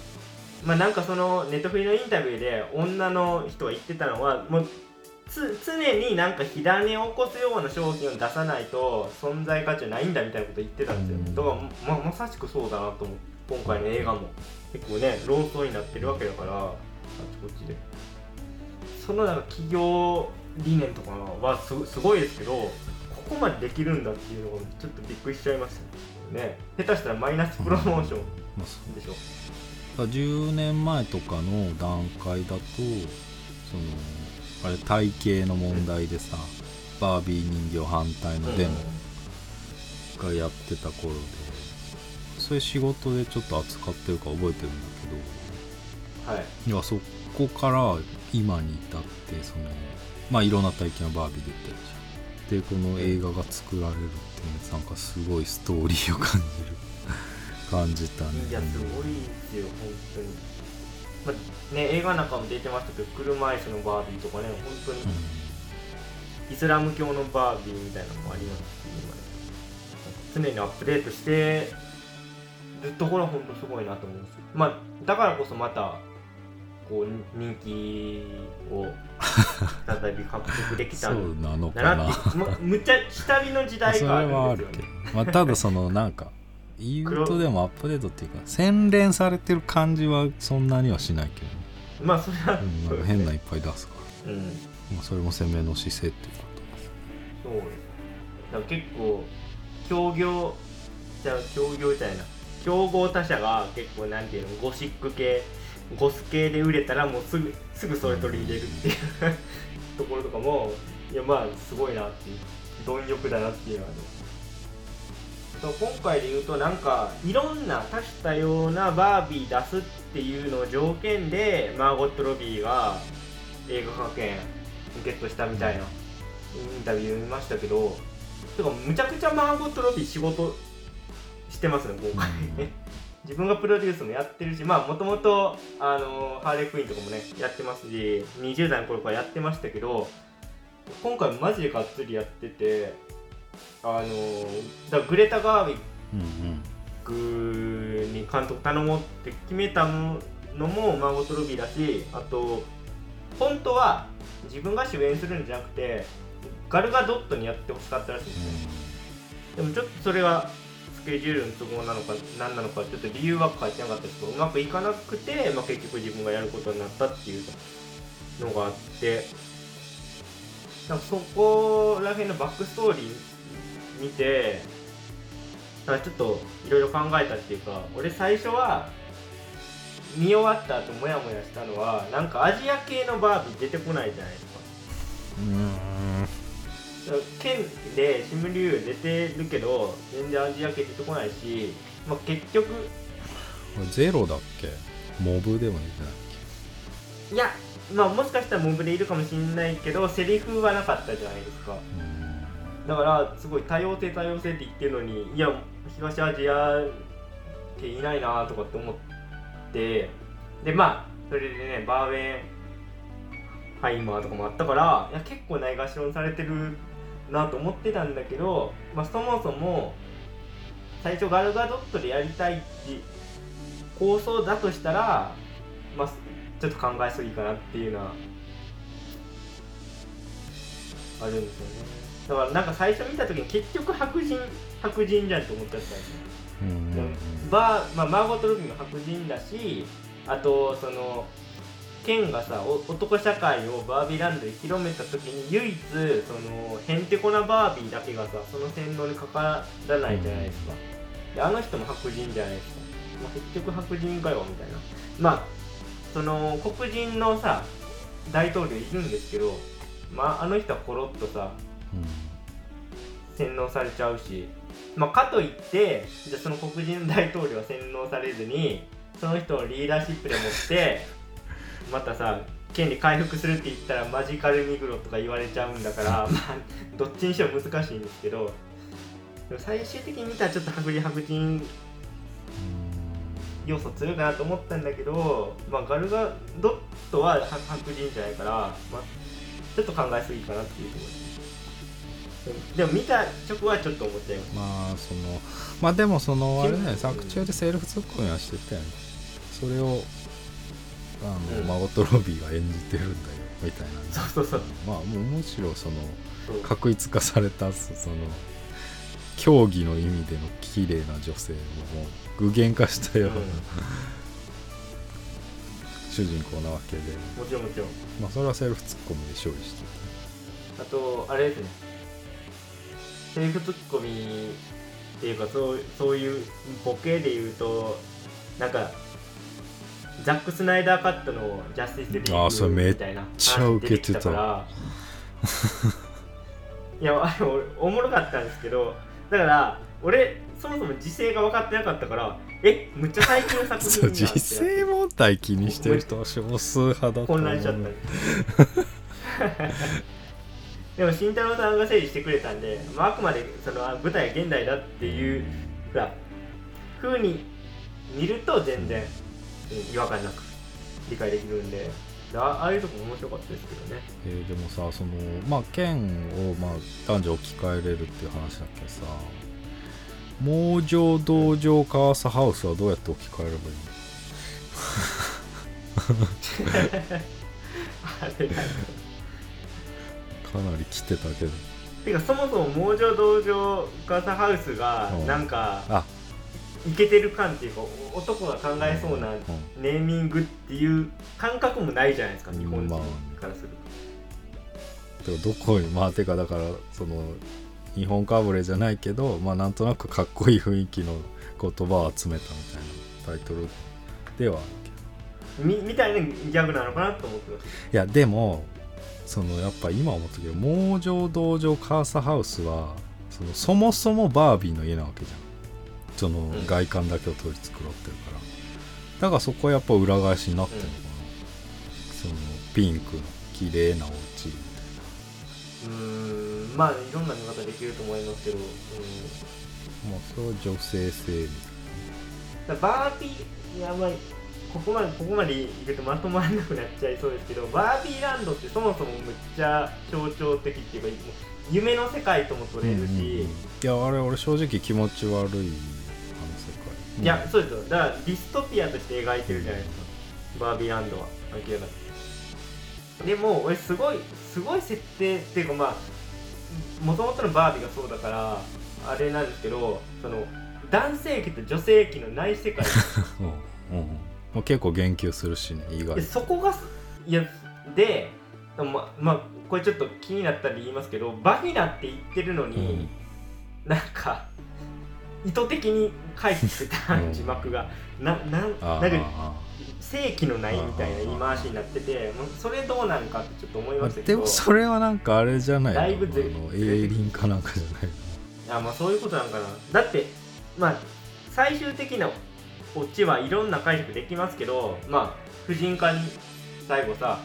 まあなんかそのネットフリのインタビューで女の人が言ってたのはもうつ常になんか火種を起こすような商品を出さないと存在価値はないんだみたいなこと言ってたんですよ、うん。だからままさしくそうだなと思う。今回の映画も。結構ね論争になってるわけだからあちこちでそのなんか企業理念とかはすすごいですけどここまでできるんだっていうのがちょっとびっくりしちゃいましたね。下手したらマイナスプロモーションまあそう。でしょ、だから10年前とかの段階だとそのあれ体型の問題でさ、バービー人形反対のデモがやってた頃で、そういう仕事でちょっと扱ってるか覚えてるんだはいけどい。やそこから今に至ってそのまあいろんな体験をバービーで言ってるじゃん。でこの映画が作られるっていうなんかすごいストーリーを感じる感じたね。いやすごいですよ本当にまあね映画なんかも出てましたけど車椅子のバービーとかね本当にイスラム教のバービーみたいなのもありますし今常にアップデートしてるところは本当すごいなと思うんですよまあだからこそまたこう人気を 再び獲得できたそうんなのかだな。むっちゃ下火の時代があはあるんですよね。ど、まあ、ただそのなんか言うとでもアップデートっていうか洗練されてる感じはそんなにはしないけど。ね、まあそれはうん、変ないっぱい出すかうん。ら、まあ、それも攻めの姿勢っていうこそうです。だ結構協業じゃあ協業じゃないな。競合他社が結構なんていうのゴシック系ゴス系で売れたらもうすぐすぐそれ取り入れるっていう。ところとかもいやまあすごいなっていう貪欲だなっていうのはね今回で言うとなんかいろんな多種多様なバービー出すっていうのを条件でマーゴット・ロビーが映画化権ゲットしたみたいなインタビュー見ましたけどてかむちゃくちゃマーゴット・ロビー仕事してますね今回。うん自分がプロデュースもやってるしまあもともとあのハーレークイーンとかもねやってますし20代の頃からやってましたけど今回マジでがっつりやっててあのグレタ・ガーウィックに監督頼もうって決めたのもマーゴット・ロビーだしあと本当は自分が主演するんじゃなくてガルガドットにやってほしかったらしいんですよ。でもちょっとそれはスケジュールの都合なのか何なのかちょっと理由は書いてなかったですけどうまくいかなくて、まあ、結局自分がやることになったっていうのがあってなんかそこら辺のバックストーリー見てなんかちょっといろいろ考えたっていうか俺最初は見終わった後モヤモヤしたのはなんかアジア系のバービー出てこないじゃないですか。県でシムリュウ出てるけど全然アジア系出てこないし、まあ、結局うんゼロだっけ？モブでも出てないっいやまあもしかしたらモブでいるかもしれないけどセリフはなかったじゃないですか。けだからすごい多様性多様性って言ってるのにいや東アジアっていないなとかって思ってでまあそれでねバーベンハイマーとかもあったからいや結構ないがしろにされてるなと思ってたんだけど、まあ、そもそも最初ガルガドットでやりたいって構想だとしたら、まあ、ちょっと考えすぎかなっていうのはあるんですよね。だからなんか最初見た時に結局白人白人じゃんって思っちゃったんですよ。うん。バー、まあ、マーゴット・ロビーも白人だしあとそのケンがさお男社会をバービーランドで広めた時に唯一そのへんてこなバービーだけがさその洗脳にかからないじゃないですか、であの人も白人じゃないですか、まあ、結局白人かよみたいな。まあその黒人のさ大統領いるんですけどまああの人はコロッとさ洗脳されちゃうし、まあ、かといってじゃあその黒人の大統領は洗脳されずにその人をリーダーシップでもってまたさ権利回復するって言ったらマジカルミグロとか言われちゃうんだから まあどっちにしろ難しいんですけど最終的に見たらちょっと白人白人要素強いかなと思ったんだけど、まあ、ガルガドットは白人じゃないから、まあ、ちょっと考えすぎかなっていうところでも見た直後はちょっと思っちゃいます。まあそのまあでもそのあれねうん作中でセルフツッコミはしてたよね。それをあの、うんマゴット・ロビーが演じてるんだよみたいなね。そうそうそう。まあもう。むしろその確一化されたそその競技の意味での綺麗な女性をもう具現化したような、うん。主人公なわけで。もちろんもちろん。まあそれはセルフツッコミで勝利してあとあれですね。セリフツッコミっていうかそうそういうボケで言うとなんかザック・スナイダーカットのジャスティス・リーグみたいなちゃウケてきから いやあれ俺おもろかったんですけどだから俺そもそも時勢が分かってなかったからえむっちゃ最近の作品やんって実勢問題気にしてる人は少数派だ混乱しちゃった。でも慎太郎さんが整理してくれたんで、まあ、あくまでそのあ舞台は現代だっていうさ風に見ると全然、うん違和感なく理解できるんであああいうとこ面白かったですけどね。えーでもさそのまあ剣を、まあ、男女置き換えれるっていう話だけどさ猛上道場カーサハウスはどうやって置き換えればいいの？かなり来てたけど。てかそもそも猛女道場ガサハウスがうん。なんかあイケてる感っていうか男が考えそうなうん。ネーミングっていう感覚もないじゃないですか日本人まからすると。てかどこにまあてかだからその日本かぶれじゃないけどまあなんとなくかっこいい雰囲気の言葉を集めたみたいなタイトルではあるけど。みみたいなギャグなのかなと思ってます。いやでもそのやっぱ今思ったけど猛上道場カーサハウスはそのそもそもバービーの家なわけじゃんそのん外観だけを取り繕ってるから、だからそこはやっぱ裏返しになってるのかな、そのピンクの綺麗なお家。みうーんまあいろんな見方できると思いますけど、うん、それは女性性みだからバービーいやまあここまでここまでいくとまとまらなくなっちゃいそうですけどバービーランドってそもそもむっちゃ象徴的っていうか夢の世界とも取たいな、れるし、いやあれ俺正直気持ち悪いいやそうですよ。だからディストピアとして描いてるじゃないですか。バービーランドは。明らかに。でも俺すごいすごい設定っていうかまあもともとのバービーがそうだからあれなんですけどその男性器と女性器のない世界。うんうんうん。もう結構言及するしね意外。でそこがいやでままあこれちょっと気になったんで言いますけどバギナって言ってるのに、なんか意図的に書いてたうん字幕が、なななんかあ正規のないみたいな言い回しになっててもうそれどうなんかってちょっと思いあましたけどでもそれはなんかあれじゃないの？だいぶずれあのエイリンかなんかじゃないあまあそういうことなんかな。だってまあ最終的なオチはいろんな解釈できますけどまあ婦人科に最後さ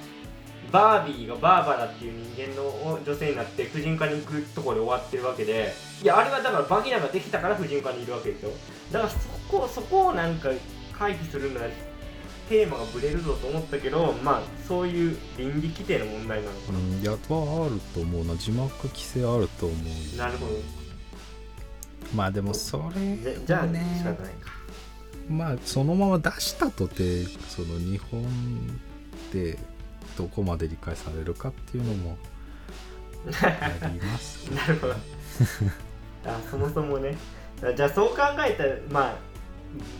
バービーがバーバラっていう人間の女性になって婦人科に行くところで終わってるわけでいやあれはだからバギナができたから婦人科にいるわけでしょだからそこそこをなんか回避するのはテーマがブレるぞと思ったけどまあそういう倫理規定の問題なのかな、うんいやはあると思うな字幕規制あると思うな。るほど。まあでもそれじゃじゃあね仕方ないか。まあそのまま出したとてその日本でどこまで理解されるかっていうのもありますけど。なるほど。あそもそもね。あじゃあそう考えたらまあ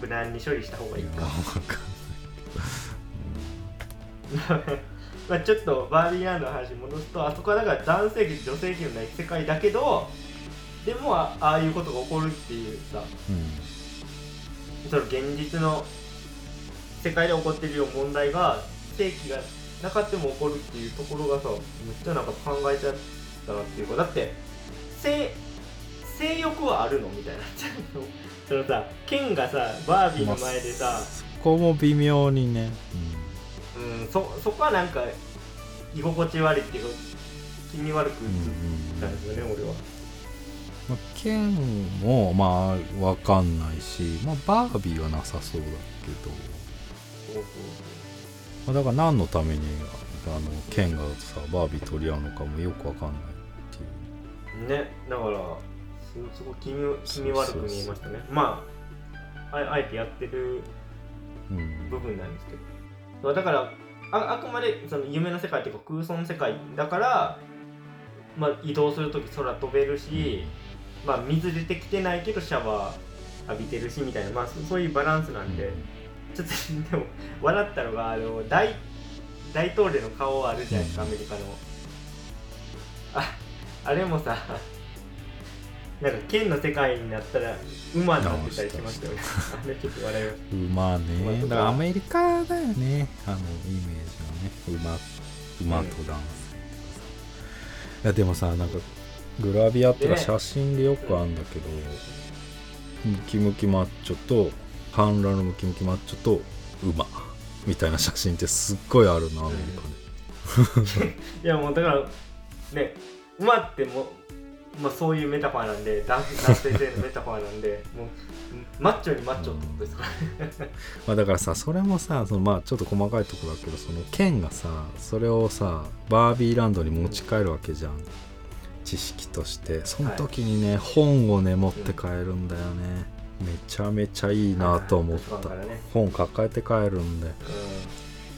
無難に処理した方がいいか。わかん。ないまあちょっとバービーランドの話に戻すとあそこはだから男性器女性器のない世界だけどでもあああいうことが起こるっていうさ。うん。その現実の世界で起こってるような問題が正規がなかっても起こるっていうところがさめっちゃなんか考えちゃったなっていうかだって性性欲はあるのみたいになっちゃうの。そのさケンがさバービーの前でさ、そこも微妙にね、うん、そそこはなんか居心地悪いっていうか気味悪くうんうんですよね、俺は。まあ、ケンもまあわかんないし、まあ、バービーはなさそうだけど、そうそう。まあ、だから何のためにあのケンがさバービー取り合うのかもよくわかんないっていう。ねだからすすごい気味気味悪く見えましたね。まあああえてやってるうん。部分なんですけど。だからああくまでその夢の世界っていうか空想の世界だから、まあ、移動する時空飛べるし、まあ、水出てきてないけどシャワー浴びてるしみたいな、まあ、そそういうバランスなんでちょっとでも笑ったのがあの大大統領の顔あるじゃないですかアメリカの。ああれもさなんか剣の世界になったら馬になってたりしましたよね。あれちょっと笑いました馬馬ねだからアメリカだよね。あのイメージはね。馬馬とダンス、いやでもさなんかグラビアっていうかで写真でよくあるんだけど、ムキムキマッチョと半裸のムキムキマッチョと馬みたいな写真ってすっごいあるなアメリカで、いやもうだからね馬ってもう、まあ、そういうメタファーなんで男男性性のメタファーなんで もうマッチョにマッチョってことですから、まあ、だからさそれもさそのまあちょっと細かいところだけどそのケンがさそれをさバービーランドに持ち帰るわけじゃん。知識として。その時にね、本をね持って帰るんだよね、めちゃめちゃいいなと思った、ね本抱えて帰るんで、う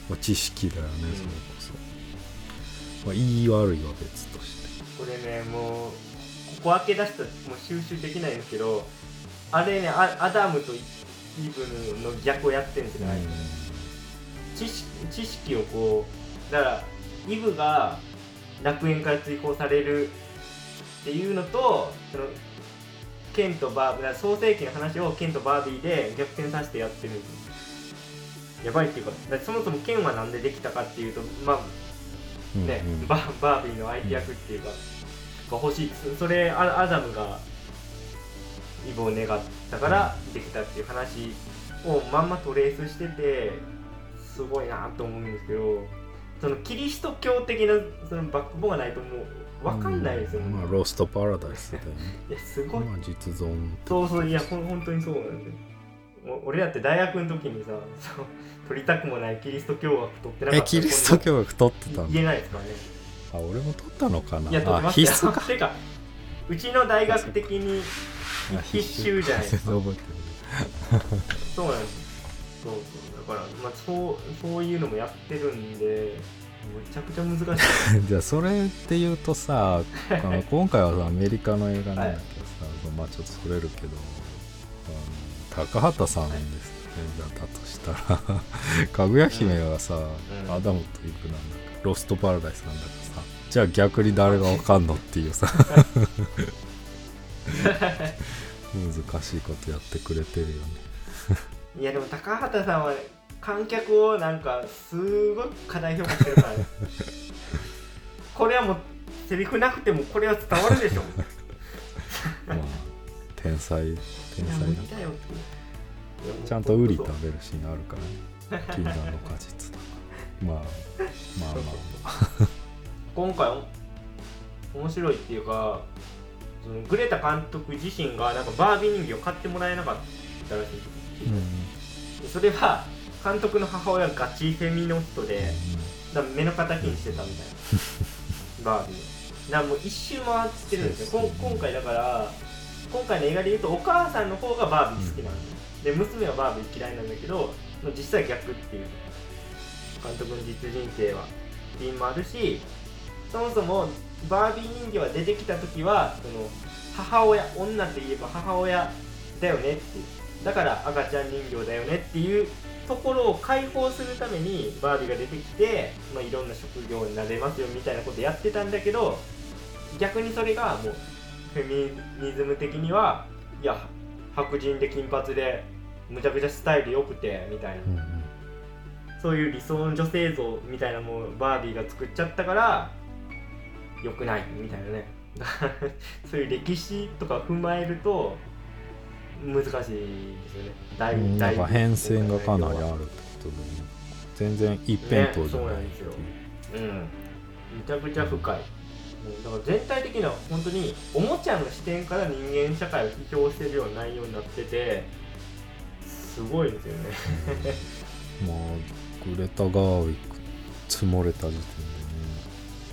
まあ、知識だよね、うん。それこそ、まあ、いい悪いは別として。ん、これねもうここ開け出したらもう収集できないんですけどあれねアアダムとイブの逆をやってるんですよね、知識知識をこうだからイブが楽園から追放されるっていうのとそのケンとバービー創世記の話をケンとバービーで逆転させてやってる。んですやばいっていうかそもそもケンはなんでできたかっていうとまあうんね、うん。ババービーの相手役っていうか、が欲しい。そそれアアダムがイブを願ったからできたっていう話をまんまトレースしててすごいなと思うんですけどそのキリスト教的なそのバックボーンがないともう分かんないですよ、うんまあ、ローストパラダイスだよね。いやすごい。まあ実存。そうそういやほん本当にそうなんですよ。お俺だって大学の時にさそう 取りたくもないキリスト教学取ってなかった。えキリスト教学取ってたんだ言えないですからね。あ俺も取ったのかな？いや取ってあましたよ。必須か。てかうちの大学的にあ必修じゃないですか。そうなんです。そうそう。だから、まあ、そうそういうのもやってるんでめちゃくちゃ難しい。じゃあそれって言うとさあの 今回はさアメリカの映画なんだけどさ、まあちょっとそれるけどあの高畑さんですね。だとしたら かぐや姫がさ、うん。アダムとイブなんだかロストパラダイスなんだかさ。じゃあ逆に誰がわかんのっていうさ。難しいことやってくれてるよね。いやでも高畑さんは観客をなんかすごい過大評価してるから。ね これはもうセリフなくてもこれは伝わるでしょ。まあ天才天才だ。よちゃんとウリ食べるシーンあるからね。禁断の果実とか。まあまあまあ。まあ今回お面白いっていうかそのグレタ監督自身がなんかバービー人形を買ってもらえなかったらしいんですうん。それは監督の母親がガチフェミの人でだ目の敵にしてたみたいな。バービー。をだからもう一周回ってるんですよ。今回だから今回の映画で言うとお母さんの方がバービー好きなんで。で娘はバービー嫌いなんだけど実際は逆っていう。監督の実人生は。っていうのもあるしそもそもバービー人形が出てきた時はその母親女といえば母親だよねっていう。だから赤ちゃん人形だよねっていうところを解放するためにバービーが出てきて、まあ、いろんな職業になれますよみたいなことやってたんだけど逆にそれがもうフェミニズム的にはいや白人で金髪でむちゃくちゃスタイル良くてみたいな。そういう理想の女性像みたいなものをバービーが作っちゃったから良くないみたいなね。そういう歴史とか踏まえると難しいですよね。だいうんなんか変遷がかなりあるってことで全然一辺倒じゃないっていう、うんめちゃくちゃ深い。うんだから全体的な本当におもちゃの視点から人間社会を批評してるような内容になっててすごいですよね。まあグレタ・ガーウィック積もれた時点でね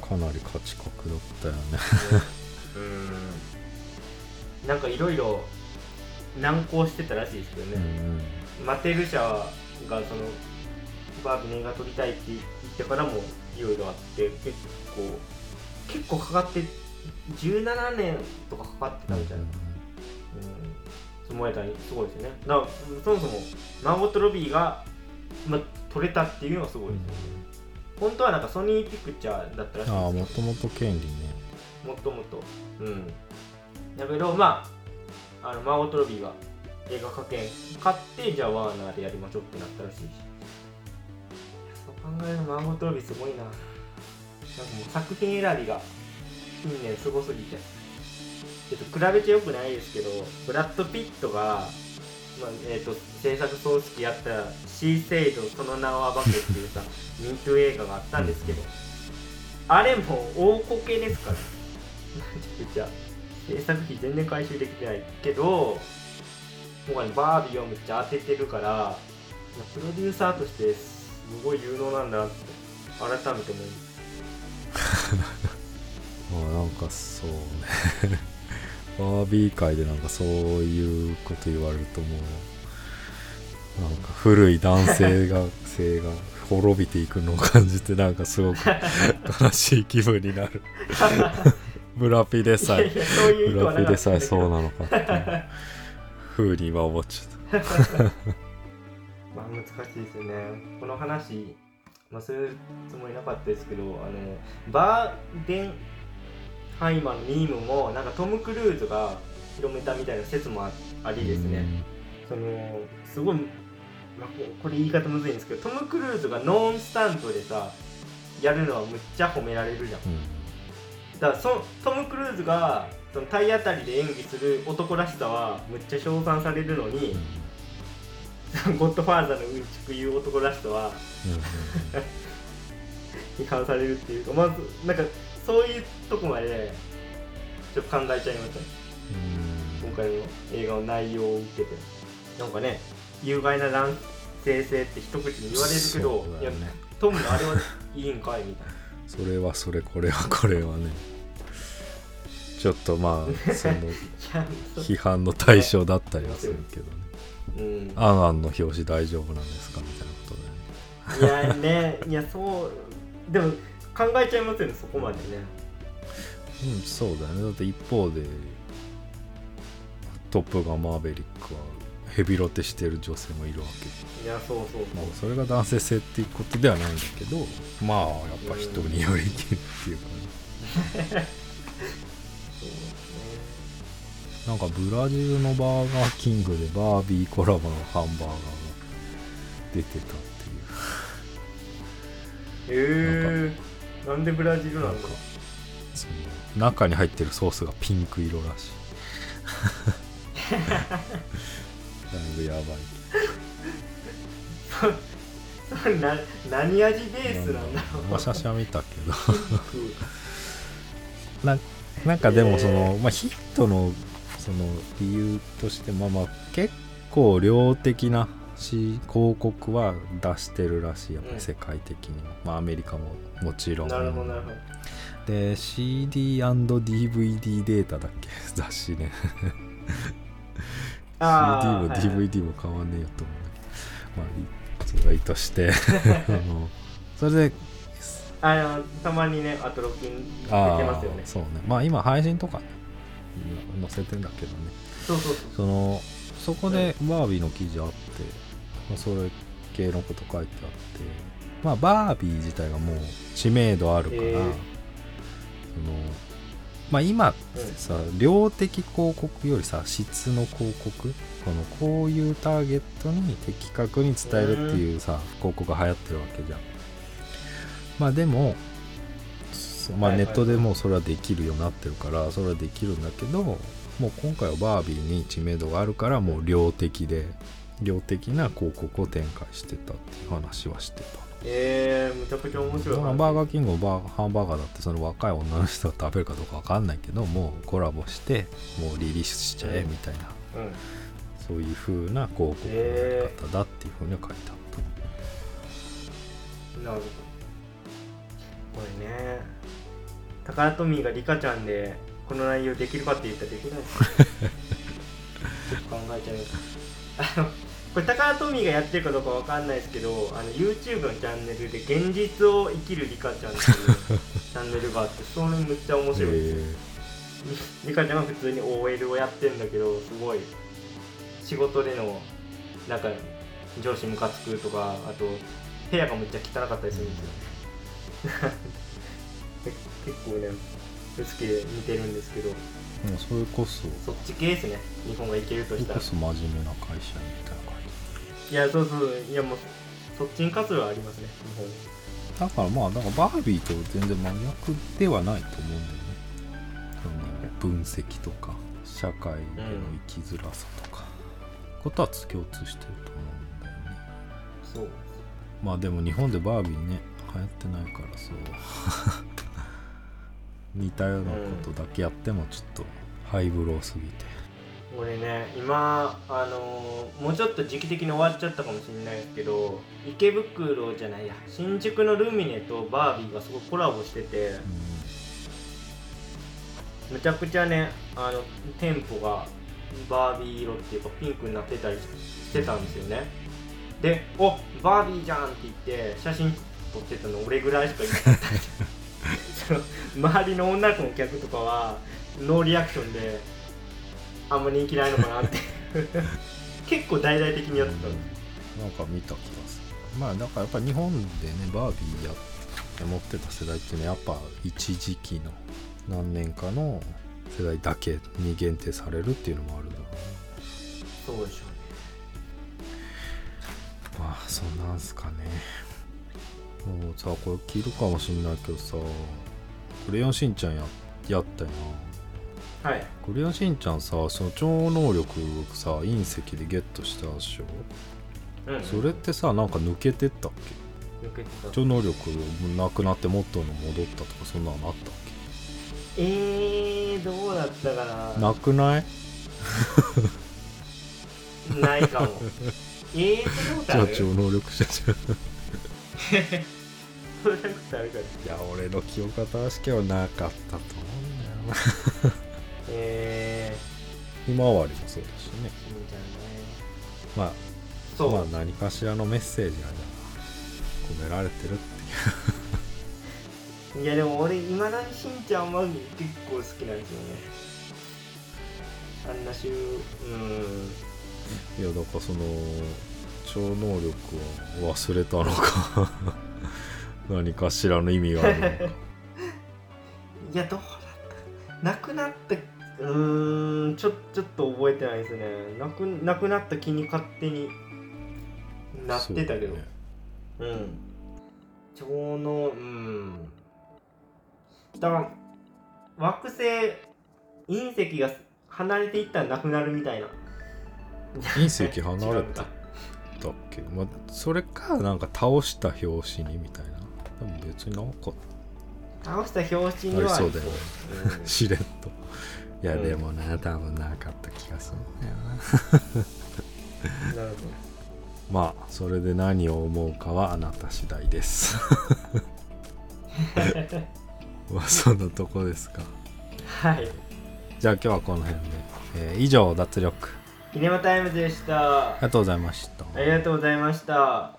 かなり価値格だったよね。うん。なんかいろいろ難航してたらしいですけどね、うんマテル社がそのバービーの映画撮りたいって言ってからもいろいろあって結構結構かかって17年とかかかってたみたいな、うん、積もれたりすごいですよね。だからそもそもマーゴット・ロビーが、ま、撮れたっていうのはすごいですよね、本当はなんかソニーピクチャーだったらしいああですよ。もともと権利ね。もっともっと。うん。だけどまああのマーゴット・ロビーが映画化権買ってじゃあワーナーでやりましょうってなったらしいし。そう考えるとマーゴット・ロビーすごいな。なんかもう作品選びが近年すごすぎて。ちょっと比べちゃよくないですけどブラッド・ピットが、まあえー、と制作総指揮やった「シーセイドその名を暴け」っていうさミートゥー映画があったんですけど。あれも大こけですから。めちゃくちゃ制作費全然回収できてないけど今回バービーをめっちゃ当ててるからプロデューサーとしてすごい有能なんだなって改めて思いますまあなんかそうね。バービー界でなんかそういうこと言われるともうなんか古い男性が 性が滅びていくのを感じてなんかすごく 悲しい気分になるブラピでさえ。ブラピでさえそうなのかっていうふうに今思っちゃった。まあ難しいですよね。この話、まあ、するつもりなかったですけどあのバーデンハイマンのミームもなんかトム・クルーズが広めたみたいな説もあありですね、そのすごい、まあ、ここれ言い方むずいんですけどトム・クルーズがノーンスタントでさやるのはむっちゃ褒められるじゃん。うんだそトム・クルーズがその体当たりで演技する男らしさはむっちゃ称賛されるのに、ゴッドファーザーのうんちく言う男らしさは批判されるっていうかまずなんかそういうとこまでちょっと考えちゃいましたねうん。今回の映画の内容を受けて。なんかね有害な男性性って一口に言われるけど、いやトムのあれはいいんかいみたいな。それはそれこれはこれはねちょっとまあ その批判の対象だったりはするけどね。うん。アンアンの表紙大丈夫なんですかみたいなことでね。いやねいやそうでも考えちゃいますよねそこまでね。うんそうだよね。だって一方でトップガンマーベリックはヘビロテしてる女性もいるわけ。いやそうそうまあそうそれが男性性っていうことではないんだけどまあやっぱ人によりきるっていうかね なんかブラジルのバーガーキングでバービーコラボのハンバーガーが出てたっていう。えー、なんでブラジルなんだ？なんかその中に入ってるソースがピンク色らしい。だいぶやばい。それな何味ベースなんだろう？まあ写真は見たけど。ななんかでもその、まあ、ヒットのその理由としてまあまあ結構量的なし広告は出してるらしいやっぱうんり世界的にも、まあアメリカももちろん。なるほどなるほど。で CD&DVD データだっけ？雑誌ね。CD も DVD も変わんねえよと思うんだけど、まあいそれはいいとして。あのそれであのたまにねアトロキン出てあますよね。ーそうね。まあ今配信とかね載せてんだけどね。そうそうそう。そのそこでバービーの記事あって、まあ、それ系のこと書いてあってまあバービー自体がもう知名度あるから、へえそのまあ今ってさ、量的広告よりさ質の広告このこういうターゲットに的確に伝えるっていうさ、広告が流行ってるわけじゃん。まあでもそまあネットでもうそれはできるようになってるからそれはできるんだけどもう今回はバービーに知名度があるからもう量的で量的な広告を展開してたっていう話はしてた。えー、むちゃくちゃ面白い。だからバーガーキングのハンバーガーだってその若い女の人が食べるかどうかわかんないけどもうコラボしてもうリリースしちゃえみたいな、うん。そういう風な広告のやり方だっていう風には書いてあった、なるほど。これねタカラトミーがリカちゃんでこの内容できるかって言ったらできないです。考えちゃいます。あのこれタカラトミーがやってるかどうかわかんないですけどあの YouTube のチャンネルで「現実を生きるリカちゃん」っていう チャンネルがあってそれめっちゃ面白い。ですよえ。リカちゃんは普通に OL をやってんだけどすごい仕事でのなんか上司ムカつくとかあと部屋がめっちゃ汚かったりするんですよ。け結構ね好きで見てるんですけど。ーもうそれこそ。そっち系ですね。日本がいけるとしたら。それこそ真面目な会社員みたいな感じ。いやそうそういやもうそっちに活路はありますね日本だからまあだからバービーと全然真逆ではないと思うんだよね。その分析とか社会での生きづらさとか、ことは共通してると思うんだよね。そう。まあでも日本でバービーね流行ってないからそう 似たようなことだけやってもちょっとハイブローすぎて。俺ね今あのーもうちょっと時期的に終わっちゃったかもしれないですけど池袋じゃないや新宿のルミネとバービーがすごいコラボしててむちゃくちゃねあの店舗がバービー色っていうかピンクになってたりしてたんですよね。で「おバービーじゃん!」って言って写真撮ってたの俺ぐらいしかいなかった その周りの女の子の客とかはノーリアクションであんま人気ないのかなって。結構大々的にやってたの。なんか見た気がする。まあだからやっぱ日本でねバービーや持ってた世代っていうのはやっぱ一時期の何年かの世代だけに限定されるっていうのもあるだろうね。そうでしょまあそうなんすかねもうさこれ切るかもしんないけどさ。クレヨンしんちゃんややったよな。はい。クレヨンしんちゃんさその超能力さ隕石でゲットしたでしょ？うん。それってさなんか抜けてったっけ？抜けてた。超能力なくなって元の戻ったとかそんなのあったっえー、どうだったかけな。なくない？ないかも。えー、そんなことじゃあ超能力者じゃんそんなことあるからいや俺の記憶が正しけはなかったと思うんだよな。えひまわりもそうだしねゃんねまあそう、まあ何かしらのメッセージがじゃあ込められてるっていう。いやでも俺いまだにしんちゃんは結構好きなんですよね。あんなしゅううん。いやだからその超能力を忘れたのか。何かしらの意味があるのか。いやどうだった？なくなったうーんちょちょっと覚えてないですね。なくなくなった気に勝手になってたけど。そうだね。うん。超能うん。だから惑星隕石が離れていったらなくなるみたいな。隕石離れて違うんだたっけ。まあそれかなんか倒した拍子にみたいな。でも別になんか。倒した表紙には。ありそうだよね。うん。しれっと。いやうん。でもな多分なかった気がするんだよな。なるほまあそれで何を思うかはあなた次第です。まあそんなとこですか。どはい。じゃあ今日はこの辺で、えー以上脱力キネマタイムでした。ありがとうございました。ありがとうございました。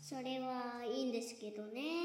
それはいいんですけどね。